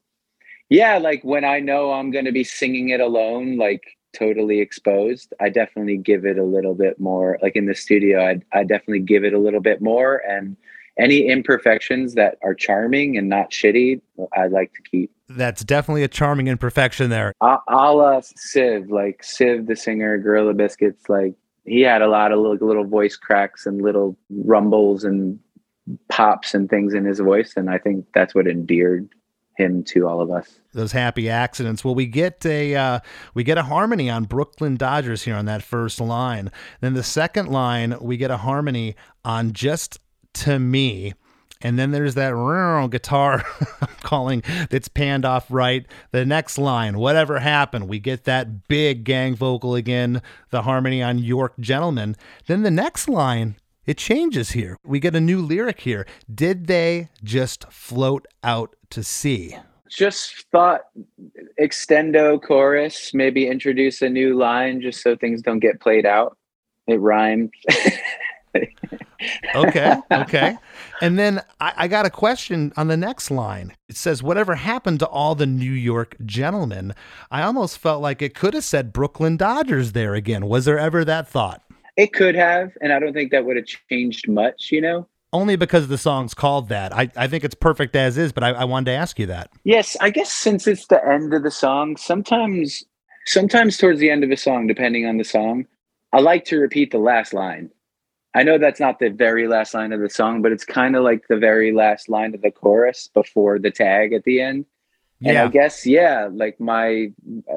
yeah, like when I know I'm going to be singing it alone, like totally exposed, I definitely give it a little bit more. Like in the studio, I I definitely give it a little bit more and any imperfections that are charming and not shitty, I like to keep. That's definitely a charming imperfection there. A, a la Civ, like Civ, the singer, Gorilla Biscuits, like he had a lot of little, little voice cracks and little rumbles and pops and things in his voice, and I think that's what endeared him to all of us. Those happy accidents. Well, we get a uh, we get a harmony on Brooklyn Dodgers here on that first line. Then the second line, we get a harmony on just to me. And then there's that guitar calling that's panned off right. The next line, whatever happened, we get that big gang vocal again, the harmony on York Gentleman. Then the next line, it changes here. We get a new lyric here. Did they just float out to sea? Just thought extendo chorus, maybe introduce a new line just so things don't get played out. It rhymes. okay, okay. And then I, I, got a question on the next line. It says, Whatever happened to all the New York gentlemen? I almost felt like it could have said Brooklyn Dodgers there again. Was there ever that thought? It could have, and I don't think that would have changed much, you know? Only because the song's called that. I, I think it's perfect as is, but I, I wanted to ask you that. Yes, I guess since it's the end of the song, sometimes sometimes towards the end of a song, depending on the song, I like to repeat the last line I know that's not the very last line of the song, but it's kind of like the very last line of the chorus before the tag at the end. And. I guess yeah, like my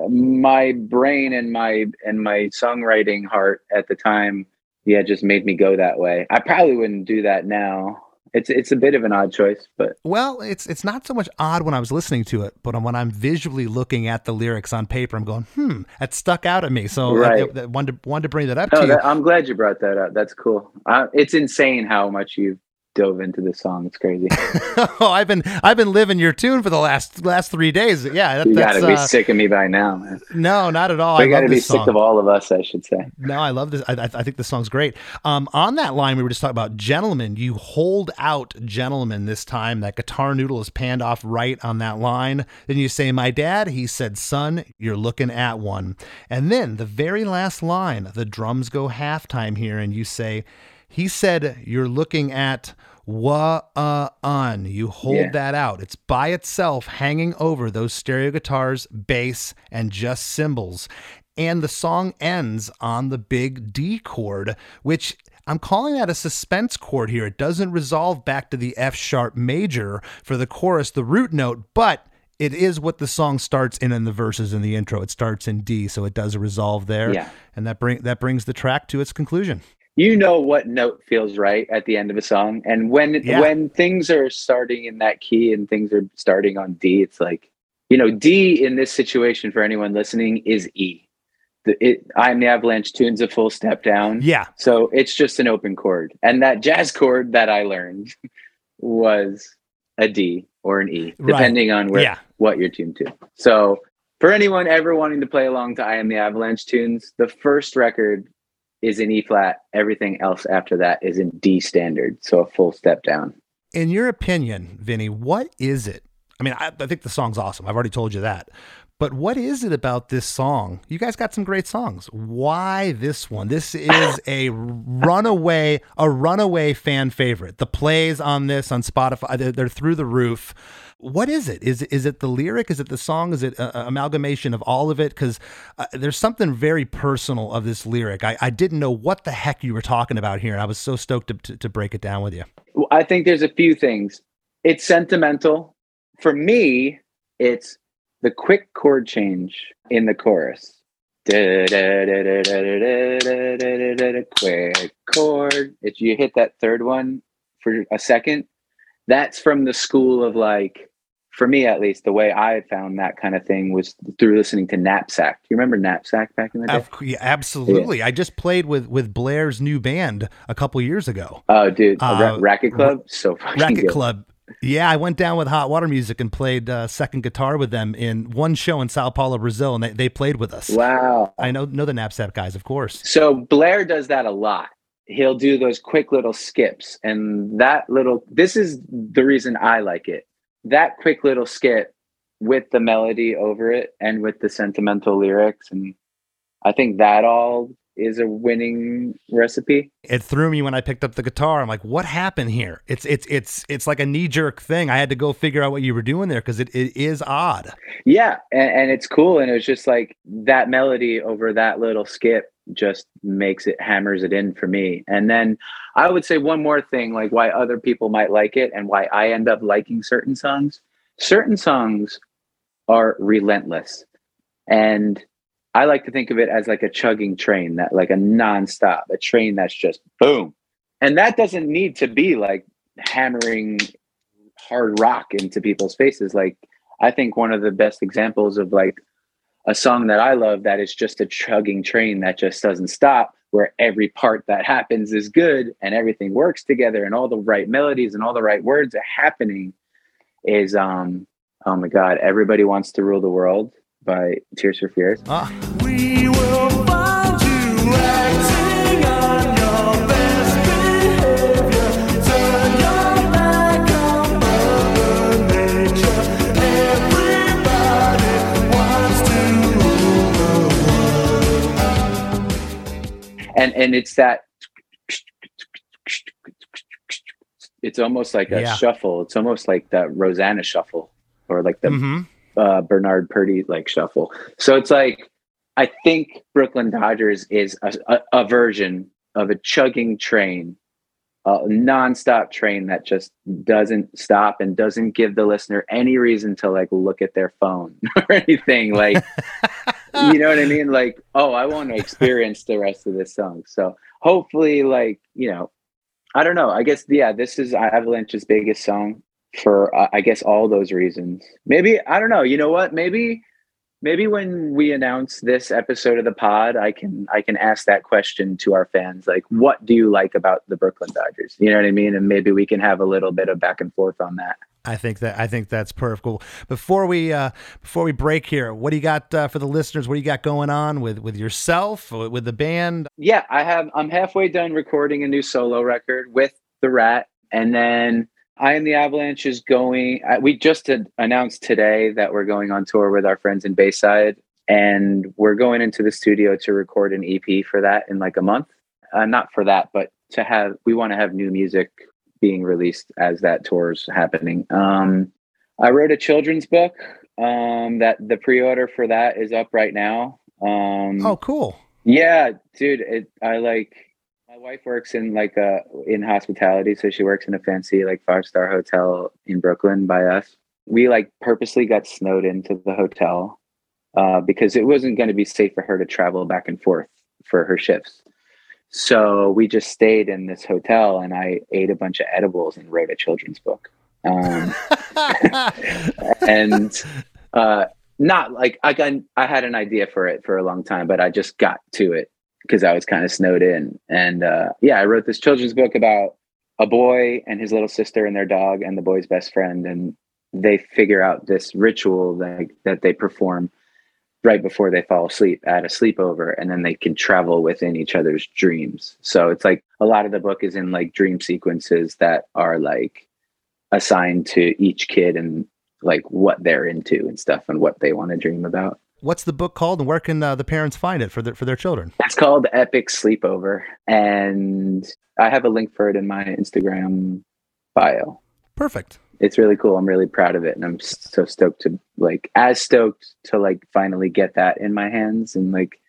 my brain and my and my songwriting heart at the time, yeah, just made me go that way. I probably wouldn't do that now it's it's a bit of an odd choice, but well, it's it's not so much odd when I was listening to it, but when I'm visually looking at the lyrics on paper, I'm going, hmm, that stuck out at me. So right. I, I wanted to, wanted to bring that up no, to you. That, I'm glad you brought that up. That's cool. Uh, it's insane how much you've dove into this song. It's crazy. oh, I've been I've been living your tune for the last last three days. Yeah, that, you got to be uh, sick of me by now, man. No, not at all. You got to be sick of all of us, I should say. No, I love this. I, I think the song's great. Um, on that line, we were just talking about gentlemen. You hold out gentlemen this time. That guitar noodle is panned off right on that line. Then you say, "My dad," he said, "Son, you're looking at one." And then the very last line, the drums go halftime here, and you say. He said you're looking at wa uh un. You hold yeah. that out. It's by itself hanging over those stereo guitars, bass, and just cymbals. And the song ends on the big D chord, which I'm calling that a suspense chord here. It doesn't resolve back to the F sharp major for the chorus, the root note, but it is what the song starts in in the verses in the intro. It starts in D, so it does resolve there. Yeah. And that bring that brings the track to its conclusion you know what note feels right at the end of a song and when yeah. when things are starting in that key and things are starting on d it's like you know d in this situation for anyone listening is e the, it, i'm the avalanche tunes a full step down yeah so it's just an open chord and that jazz chord that i learned was a d or an e depending right. on where yeah. what you're tuned to so for anyone ever wanting to play along to i am the avalanche tunes the first record is in E flat. Everything else after that is in D standard. So a full step down. In your opinion, Vinnie, what is it? I mean, I, I, think the song's awesome. I've already told you that. But what is it about this song? You guys got some great songs. Why this one? This is a runaway, a runaway fan favorite. The plays on this on Spotify, they're, they're through the roof what is it? Is is it the lyric? Is it the song? Is it an amalgamation of all of it? Because uh, there's something very personal of this lyric. I, I didn't know what the heck you were talking about here, and I was so stoked to, to, to break it down with you. I think there's a few things. It's sentimental. For me, it's the quick chord change in the chorus. Quick chord. If you hit that third one for a second, that's from the school of like for me at least, the way I found that kind of thing was through listening to Knapsack. Do you remember Knapsack back in the day? yeah, absolutely. Yeah. I just played with with Blair's new band a couple years ago. Oh, dude, uh, Racquet Club, so Racquet good. Club. Yeah, I went down with Hot Water Music and played uh, second guitar with them in one show in Sao Paulo, Brazil, and they, they played with us. Wow. I know know the Knapsack guys, of course. So Blair does that a lot. He'll do those quick little skips. And that little, this is the reason I like it. That quick little skip with the melody over it and with the sentimental lyrics. And I think that all is a winning recipe. It threw me when I picked up the guitar. I'm like, what happened here? It's it's it's it's like a knee jerk thing. I had to go figure out what you were doing there because it, it is odd. Yeah. And, and it's cool. And it was just like that melody over that little skip just makes it hammers it in for me. And then I would say one more thing like why other people might like it and why I end up liking certain songs. Certain songs are relentless. And I like to think of it as like a chugging train that like a nonstop, a train that's just boom. And that doesn't need to be like hammering hard rock into people's faces. Like I think one of the best examples of like a song that I love that is just a chugging train that just doesn't stop, where every part that happens is good and everything works together and all the right melodies and all the right words are happening is um oh my god, everybody wants to rule the world by Tears for Fears. Ah, We will find you acting on your best behavior. Turn your back on Mother Nature. Everybody wants to rule the world. and and it's that it's almost like a Yeah. shuffle it's almost like that rosanna shuffle or like the mhm. Uh, bernard purdie like shuffle so it's like i think brooklyn dodgers is a, a, a version of a chugging train a nonstop train that just doesn't stop and doesn't give the listener any reason to like look at their phone or anything like you know what I mean? Like, oh, I want to experience the rest of this song. So hopefully, like, you know, I don't know. I guess yeah, this is Avalanche's biggest song for uh, I guess all those reasons. Maybe I don't know. You know what? Maybe maybe when we announce this episode of the pod, I can I can ask that question to our fans. Like, what do you like about the Brooklyn Dodgers? You know what I mean? And maybe we can have a little bit of back and forth on that. I think that I think that's perfect. Cool. Before we uh, before we break here, what do you got uh, for the listeners? What do you got going on with with yourself, with with the band? yeah i have i'm halfway done recording a new solo record with the rat and then i am the avalanche is going we just announced today that we're going on tour with our friends in bayside and we're going into the studio to record an ep for that in like a month. Uh, not for that but to have we want to have new music being released as that tour's happening. Um i wrote a children's book um that the pre-order for that is up right now. Um Oh, cool. yeah, dude, it I like my wife works in like a in hospitality, so she works in a fancy like five star hotel in Brooklyn by us. We like purposely got snowed into the hotel uh, because it wasn't going to be safe for her to travel back and forth for her shifts. So we just stayed in this hotel, and I ate a bunch of edibles and wrote a children's book. Um, and uh not like I got I had an idea for it for a long time, but I just got to it because I was kind of snowed in. And uh yeah, I wrote this children's book about a boy and his little sister and their dog and the boy's best friend and they figure out this ritual that that they perform right before they fall asleep at a sleepover and then they can travel within each other's dreams. So it's like a lot of the book is in like dream sequences that are like assigned to each kid and like what they're into and stuff and what they want to dream about. What's the book called, and where can uh, the parents find it for their for their children? It's called Epic Sleepover, and I have a link for it in my Instagram bio. Perfect. It's really cool. I'm really proud of it, and I'm so stoked to like as stoked to like finally get that in my hands and like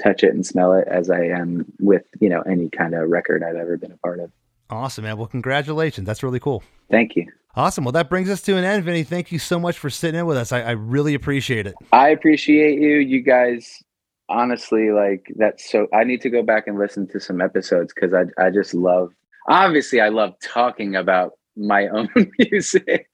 touch it and smell it as I am with you know any kind of record I've ever been a part of. Awesome, man. Well, congratulations. That's really cool. Thank you. Awesome. Well, that brings us to an end, Vinnie. Thank you so much for sitting in with us. I, I really appreciate it. I appreciate you. You guys, honestly, like that's so. I need to go back and listen to some episodes because I I just love. Obviously, I love talking about my own music,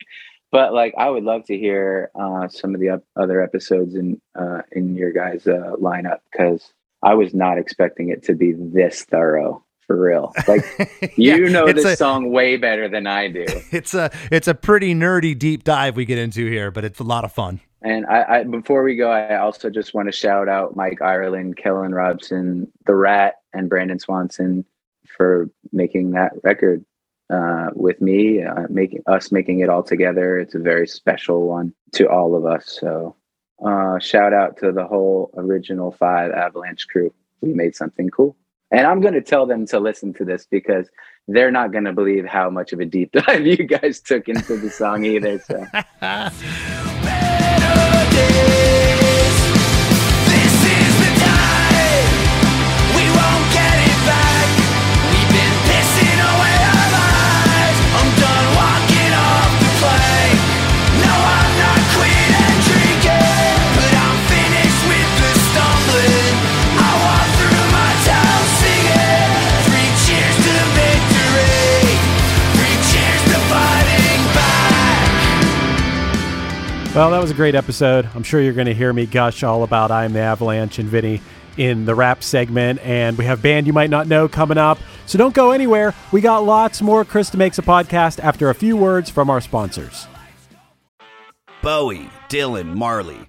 but like I would love to hear uh, some of the up- other episodes in uh, in your guys' uh, lineup because I was not expecting it to be this thorough for real. Like Yeah, you know this a- song way better than I do. It's a it's a pretty nerdy deep dive we get into here, but it's a lot of fun. And I, I before we go, I also just want to shout out Mike Ireland, Kellen Robson, The Rat, and Brandon Swanson for making that record uh, with me, uh, making us making it all together. It's a very special one to all of us. So uh, shout out to the whole original five Avalanche crew. We made something cool. And I'm going to tell them to listen to this because they're not going to believe how much of a deep dive you guys took into the song either. So. Well, that was a great episode. I'm sure you're going to hear me gush all about I'm the Avalanche and Vinnie in the rap segment. And we have Band You Might Not Know coming up. So don't go anywhere. We got lots more Chris DeMakes a Podcast after a few words from our sponsors. Bowie, Dylan, Marley.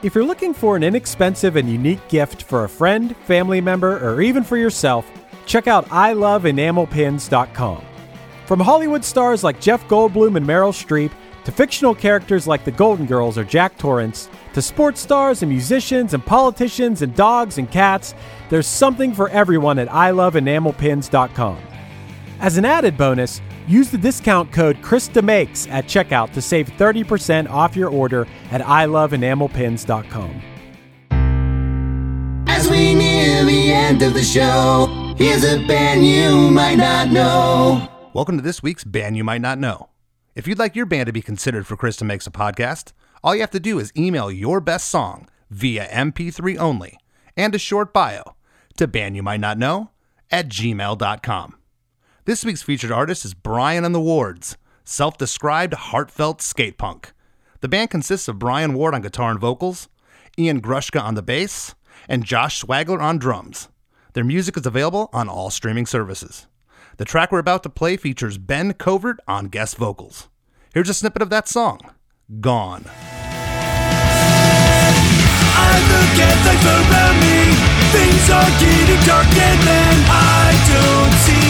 If you're looking for an inexpensive and unique gift for a friend, family member, or even for yourself, check out iloveenamelpins.com. From Hollywood stars like Jeff Goldblum and Meryl Streep, to fictional characters like the Golden Girls or Jack Torrance, to sports stars and musicians and politicians and dogs and cats, there's something for everyone at iloveenamelpins.com. As an added bonus, use the discount code ChrisDeMakes at checkout to save 30% off your order at iloveenamelpins.com. As we near the end of the show, here's a band you might not know. Welcome to this week's Band You Might Not Know. If you'd like your band to be considered for Chris DeMakes a Podcast, all you have to do is email your best song via MP3 only and a short bio to bandyoumightnotknow at gmail.com. This week's featured artist is Brian and the Wards, self described heartfelt skate punk. The band consists of Brian Ward on guitar and vocals, Ian Grushka on the bass, and Josh Swagler on drums. Their music is available on all streaming services. The track we're about to play features Ben Covert on guest vocals. Here's a snippet of that song Gone. I look at life around me. Things are getting dark and then I don't see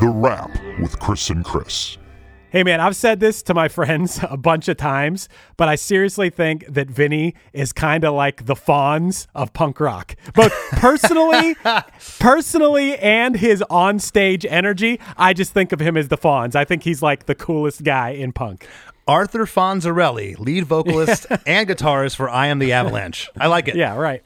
The Rap with Chris and Chris. Hey man, I've said this to my friends a bunch of times, but I seriously think that Vinnie is kind of like the Fonz of punk rock. Both personally, personally and his on-stage energy, I just think of him as the Fonz. I think he's like the coolest guy in punk. Arthur Fonzarelli, lead vocalist and guitarist for I Am the Avalanche. I like it. Yeah, right.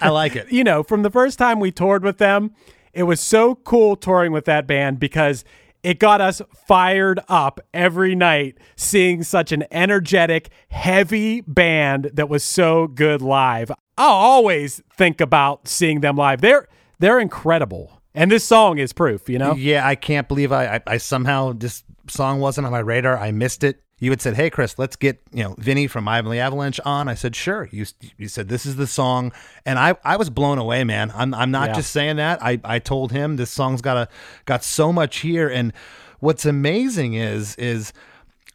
I like it. you know, from the first time we toured with them, it was so cool touring with that band because it got us fired up every night seeing such an energetic, heavy band that was so good live. I'll always think about seeing them live. They're they're incredible. And this song is proof, you know? Yeah, I can't believe I, I, I somehow this song wasn't on my radar. I missed it. You had said, "Hey, Chris, let's get you know Vinnie from I Am the Avalanche on." I said, "Sure." You you said this is the song, and I I was blown away, man. I'm I'm not Yeah. just saying that. I I told him this song's got a got so much here, and what's amazing is is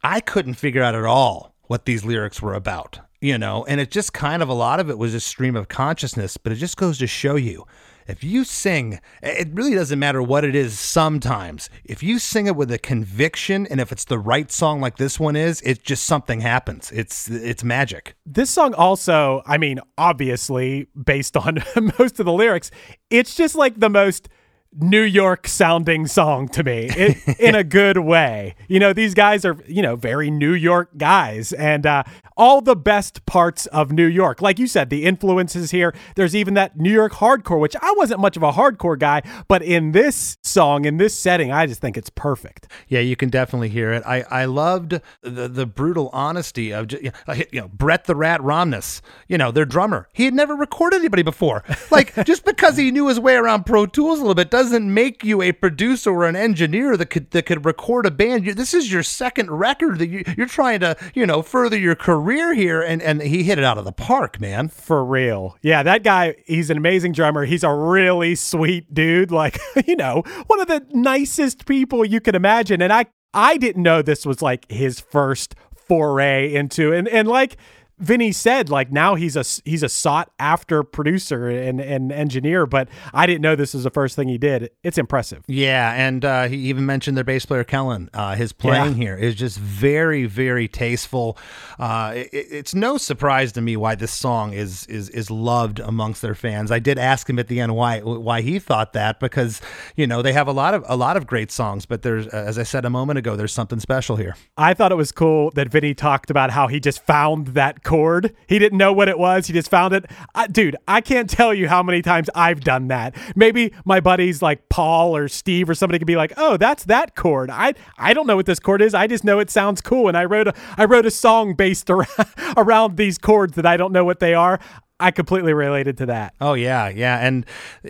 I couldn't figure out at all what these lyrics were about, you know, and it just kind of a lot of it was a stream of consciousness, but it just goes to show you if you sing, it really doesn't matter what it is sometimes. If you sing it with a conviction and if it's the right song like this one is, it's just something happens. It's it's magic. This song also, I mean, obviously based on most of the lyrics, it's just like the most New York sounding song to me it, in a good way. You know, these guys are, you know, very New York guys and uh, all the best parts of New York. Like you said, the influences here. There's even that New York hardcore, which I wasn't much of a hardcore guy, but in this song, in this setting, I just think it's perfect. Yeah, you can definitely hear it. I, I loved the, the brutal honesty of, you know, Brett the Rat Romnes, you know, their drummer. He had never recorded anybody before. Like, just because he knew his way around Pro Tools a little bit doesn't make you a producer or an engineer that could that could record a band. You, this is your second record that you, you're trying to you know further your career here, and and he hit it out of the park, man. For real, yeah, that guy. He's an amazing drummer. He's a really sweet dude. Like you know, one of the nicest people you could imagine. And I I didn't know this was like his first foray into and and like Vinnie said like now he's a he's a sought after producer and, and engineer, but I didn't know this was the first thing he did. It's impressive. Yeah, and uh, he even mentioned their bass player Kellen. Uh, his playing yeah. here is just very very tasteful. Uh, it, it's no surprise to me why this song is is is loved amongst their fans. I did ask him at the end why why he thought that because you know they have a lot of a lot of great songs, but there's as I said a moment ago, there's something special here. I thought it was cool that Vinnie talked about how he just found that chord. He didn't know what it was. He just found it. I, dude, I can't tell you how many times I've done that. Maybe my buddies like Paul or Steve or somebody could be like, "Oh, that's that chord." I I don't know what this chord is. I just know it sounds cool, and I wrote a I wrote a song based around, around these chords that I don't know what they are. I completely related to that. Oh yeah, yeah, and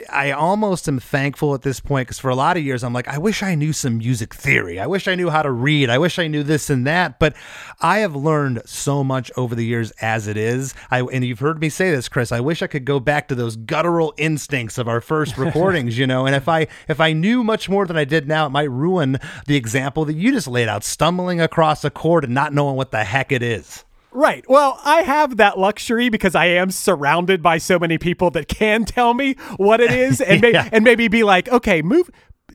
I almost am thankful at this point because for a lot of years I'm like, I wish I knew some music theory. I wish I knew how to read. I wish I knew this and that. But I have learned so much over the years as it is. I and you've heard me say this, Chris. I wish I could go back to those guttural instincts of our first recordings, you know. And if I if I knew much more than I did now, it might ruin the example that you just laid out, stumbling across a chord and not knowing what the heck it is. Right. Well, I have that luxury because I am surrounded by so many people that can tell me what it is and, yeah. and maybe be like, okay, move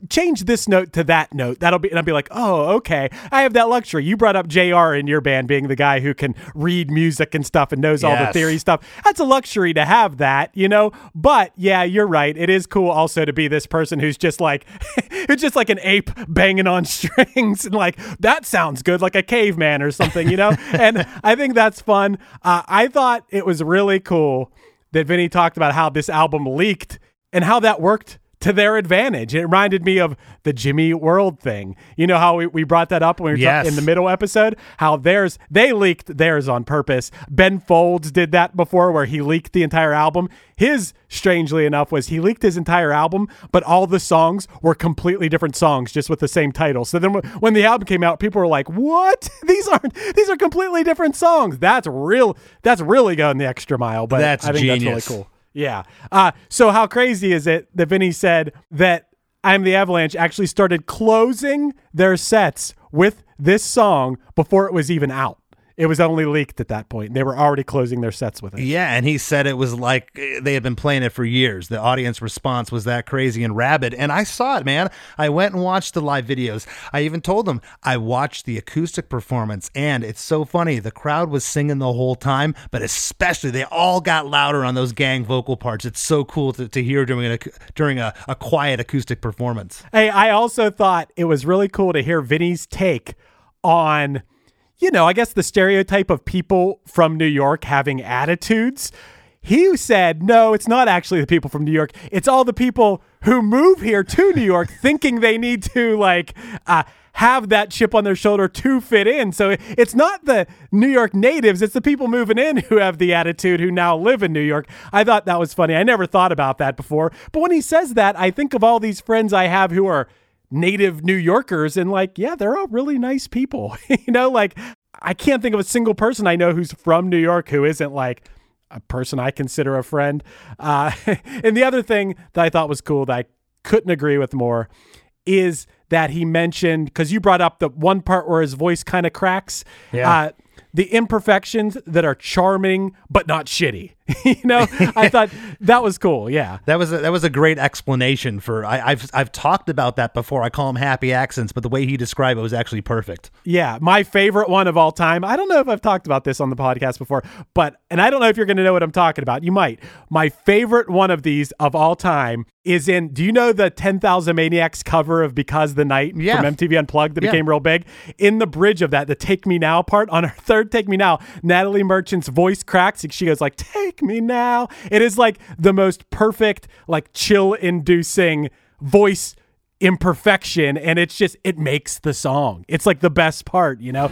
change this note to that note. That'll be, and I'll be like, oh, okay. I have that luxury. You brought up JR in your band being the guy who can read music and stuff and knows yes. all the theory stuff. That's a luxury to have that, you know? But yeah, you're right. It is cool also to be this person who's just like, who's just like an ape banging on strings and like, that sounds good, like a caveman or something, you know? and I think that's fun. Uh, I thought it was really cool that Vinnie talked about how this album leaked and how that worked to their advantage. It reminded me of the Jimmy World thing. You know how we, we brought that up when we were yes. in the middle episode? How theirs, they leaked theirs on purpose. Ben Folds did that before where he leaked the entire album. His, strangely enough, was he leaked his entire album, but all the songs were completely different songs, just with the same title. So then when the album came out, people were like, what? These aren't, these are completely different songs. That's real, that's really going the extra mile, but that's I think genius. that's really cool. Yeah. Uh, so how crazy is it that Vinnie said that I Am the Avalanche actually started closing their sets with this song before it was even out? It was only leaked at that point. They were already closing their sets with it. Yeah, and he said it was like eh, they had been playing it for years. The audience response was that crazy and rabid. And I saw it, man. I went and watched the live videos. I even told them I watched the acoustic performance, and it's so funny. The crowd was singing the whole time, but especially they all got louder on those gang vocal parts. It's so cool to, to hear during a during a, a quiet acoustic performance. Hey, I also thought it was really cool to hear Vinnie's take on you know, I guess the stereotype of people from New York having attitudes. He said, no, it's not actually the people from New York. It's all the people who move here to New York thinking they need to, like, uh, have that chip on their shoulder to fit in. So it's not the New York natives, it's the people moving in who have the attitude who now live in New York. I thought that was funny. I never thought about that before. But when he says that, I think of all these friends I have who are native New Yorkers and like, yeah, they're all really nice people. you know, like I can't think of a single person I know who's from New York who isn't like a person I consider a friend. Uh, and the other thing that I thought was cool that I couldn't agree with more is that he mentioned because you brought up the one part where his voice kind of cracks. Yeah. Uh, the imperfections that are charming but not shitty. you know, I thought that was cool. Yeah. That was a, that was a great explanation for. I, I've I've talked about that before. I call them happy accents, but the way he described it was actually perfect. Yeah, my favorite one of all time. I don't know if I've talked about this on the podcast before, but and I don't know if you're going to know what I'm talking about. You might. My favorite one of these of all time is in. Do you know the 10,000 Maniacs cover of "Because the Night" Yeah. from MTV Unplugged that Yeah. became real big? In the bridge of that, the "Take Me Now" part on her third "Take Me Now," Natalie Merchant's voice cracks. and She goes like, "Take me now." It is like the most perfect, like chill-inducing voice imperfection and it's just it makes the song it's like the best part you know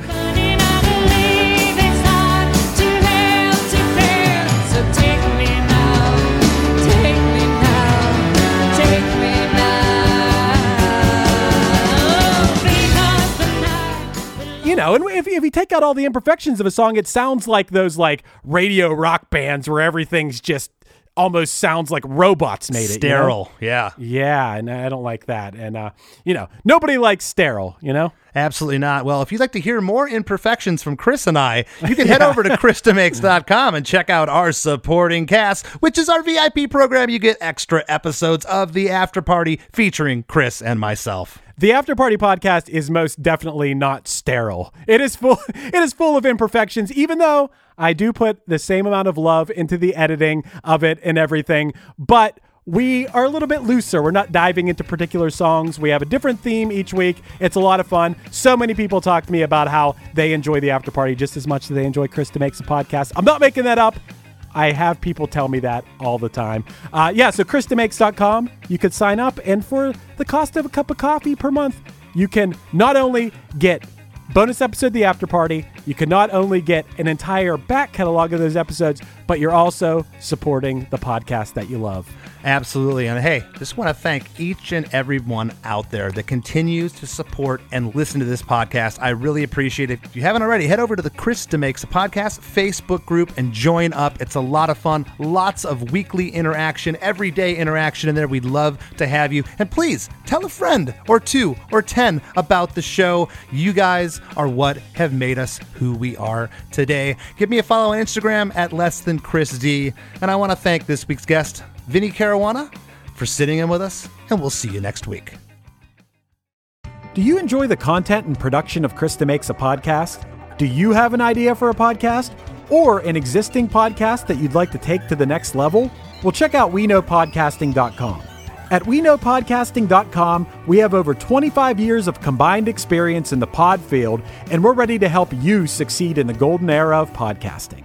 you know and if, if you take out all the imperfections of a song it sounds like those like radio rock bands where everything's just almost sounds like robots made it you know? Sterile. Yeah. yeah and i don't like that and uh you know nobody likes sterile you know Absolutely not. Well, if you'd like to hear more imperfections from Chris and I, you can head over to ChrisDeMakes.com and check out our supporting cast, which is our VIP program. You get extra episodes of the after party featuring Chris and myself. The After Party podcast is most definitely not sterile. It is full it is full of imperfections even though I do put the same amount of love into the editing of it and everything, but we are a little bit looser. We're not diving into particular songs. We have a different theme each week. It's a lot of fun. So many people talk to me about how they enjoy the after party just as much as they enjoy Chris DeMakes a Podcast. I'm not making that up. I have people tell me that all the time. Uh, yeah, so ChrisDeMakes.com, you could sign up, and for the cost of a cup of coffee per month, you can not only get bonus episode the after party, you can not only get an entire back catalog of those episodes, but you're also supporting the podcast that you love. Absolutely. And hey, just want to thank each and every one out there that continues to support and listen to this podcast. I really appreciate it. If you haven't already, head over to the Chris DeMakes a Podcast Facebook group and join up. It's a lot of fun, lots of weekly interaction, everyday interaction in there. We'd love to have you. And please tell a friend or two or 10 about the show. You guys are what have made us who we are today. Give me a follow on Instagram at less than Chris D. And I want to thank this week's guest, Vinnie Caruana, for sitting in with us, and we'll see you next week. Do you enjoy the content and production of Chris DeMakes a Podcast? Do you have an idea for a podcast or an existing podcast that you'd like to take to the next level? Well, check out WeKnowPodcasting.com. At WeKnowPodcasting.com, we have over 25 years of combined experience in the pod field, and we're ready to help you succeed in the golden era of podcasting.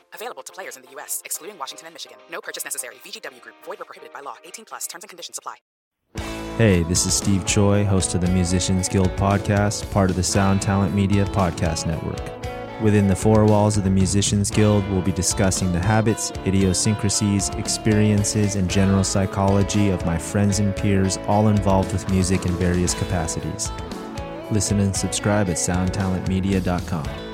Available to players in the U.S., excluding Washington and Michigan. No purchase necessary. VGW Group, void were prohibited by law. 18 plus terms and conditions apply. Hey, this is Steve Choi, host of the Musicians Guild podcast, part of the Sound Talent Media Podcast Network. Within the four walls of the Musicians Guild, we'll be discussing the habits, idiosyncrasies, experiences, and general psychology of my friends and peers, all involved with music in various capacities. Listen and subscribe at soundtalentmedia.com.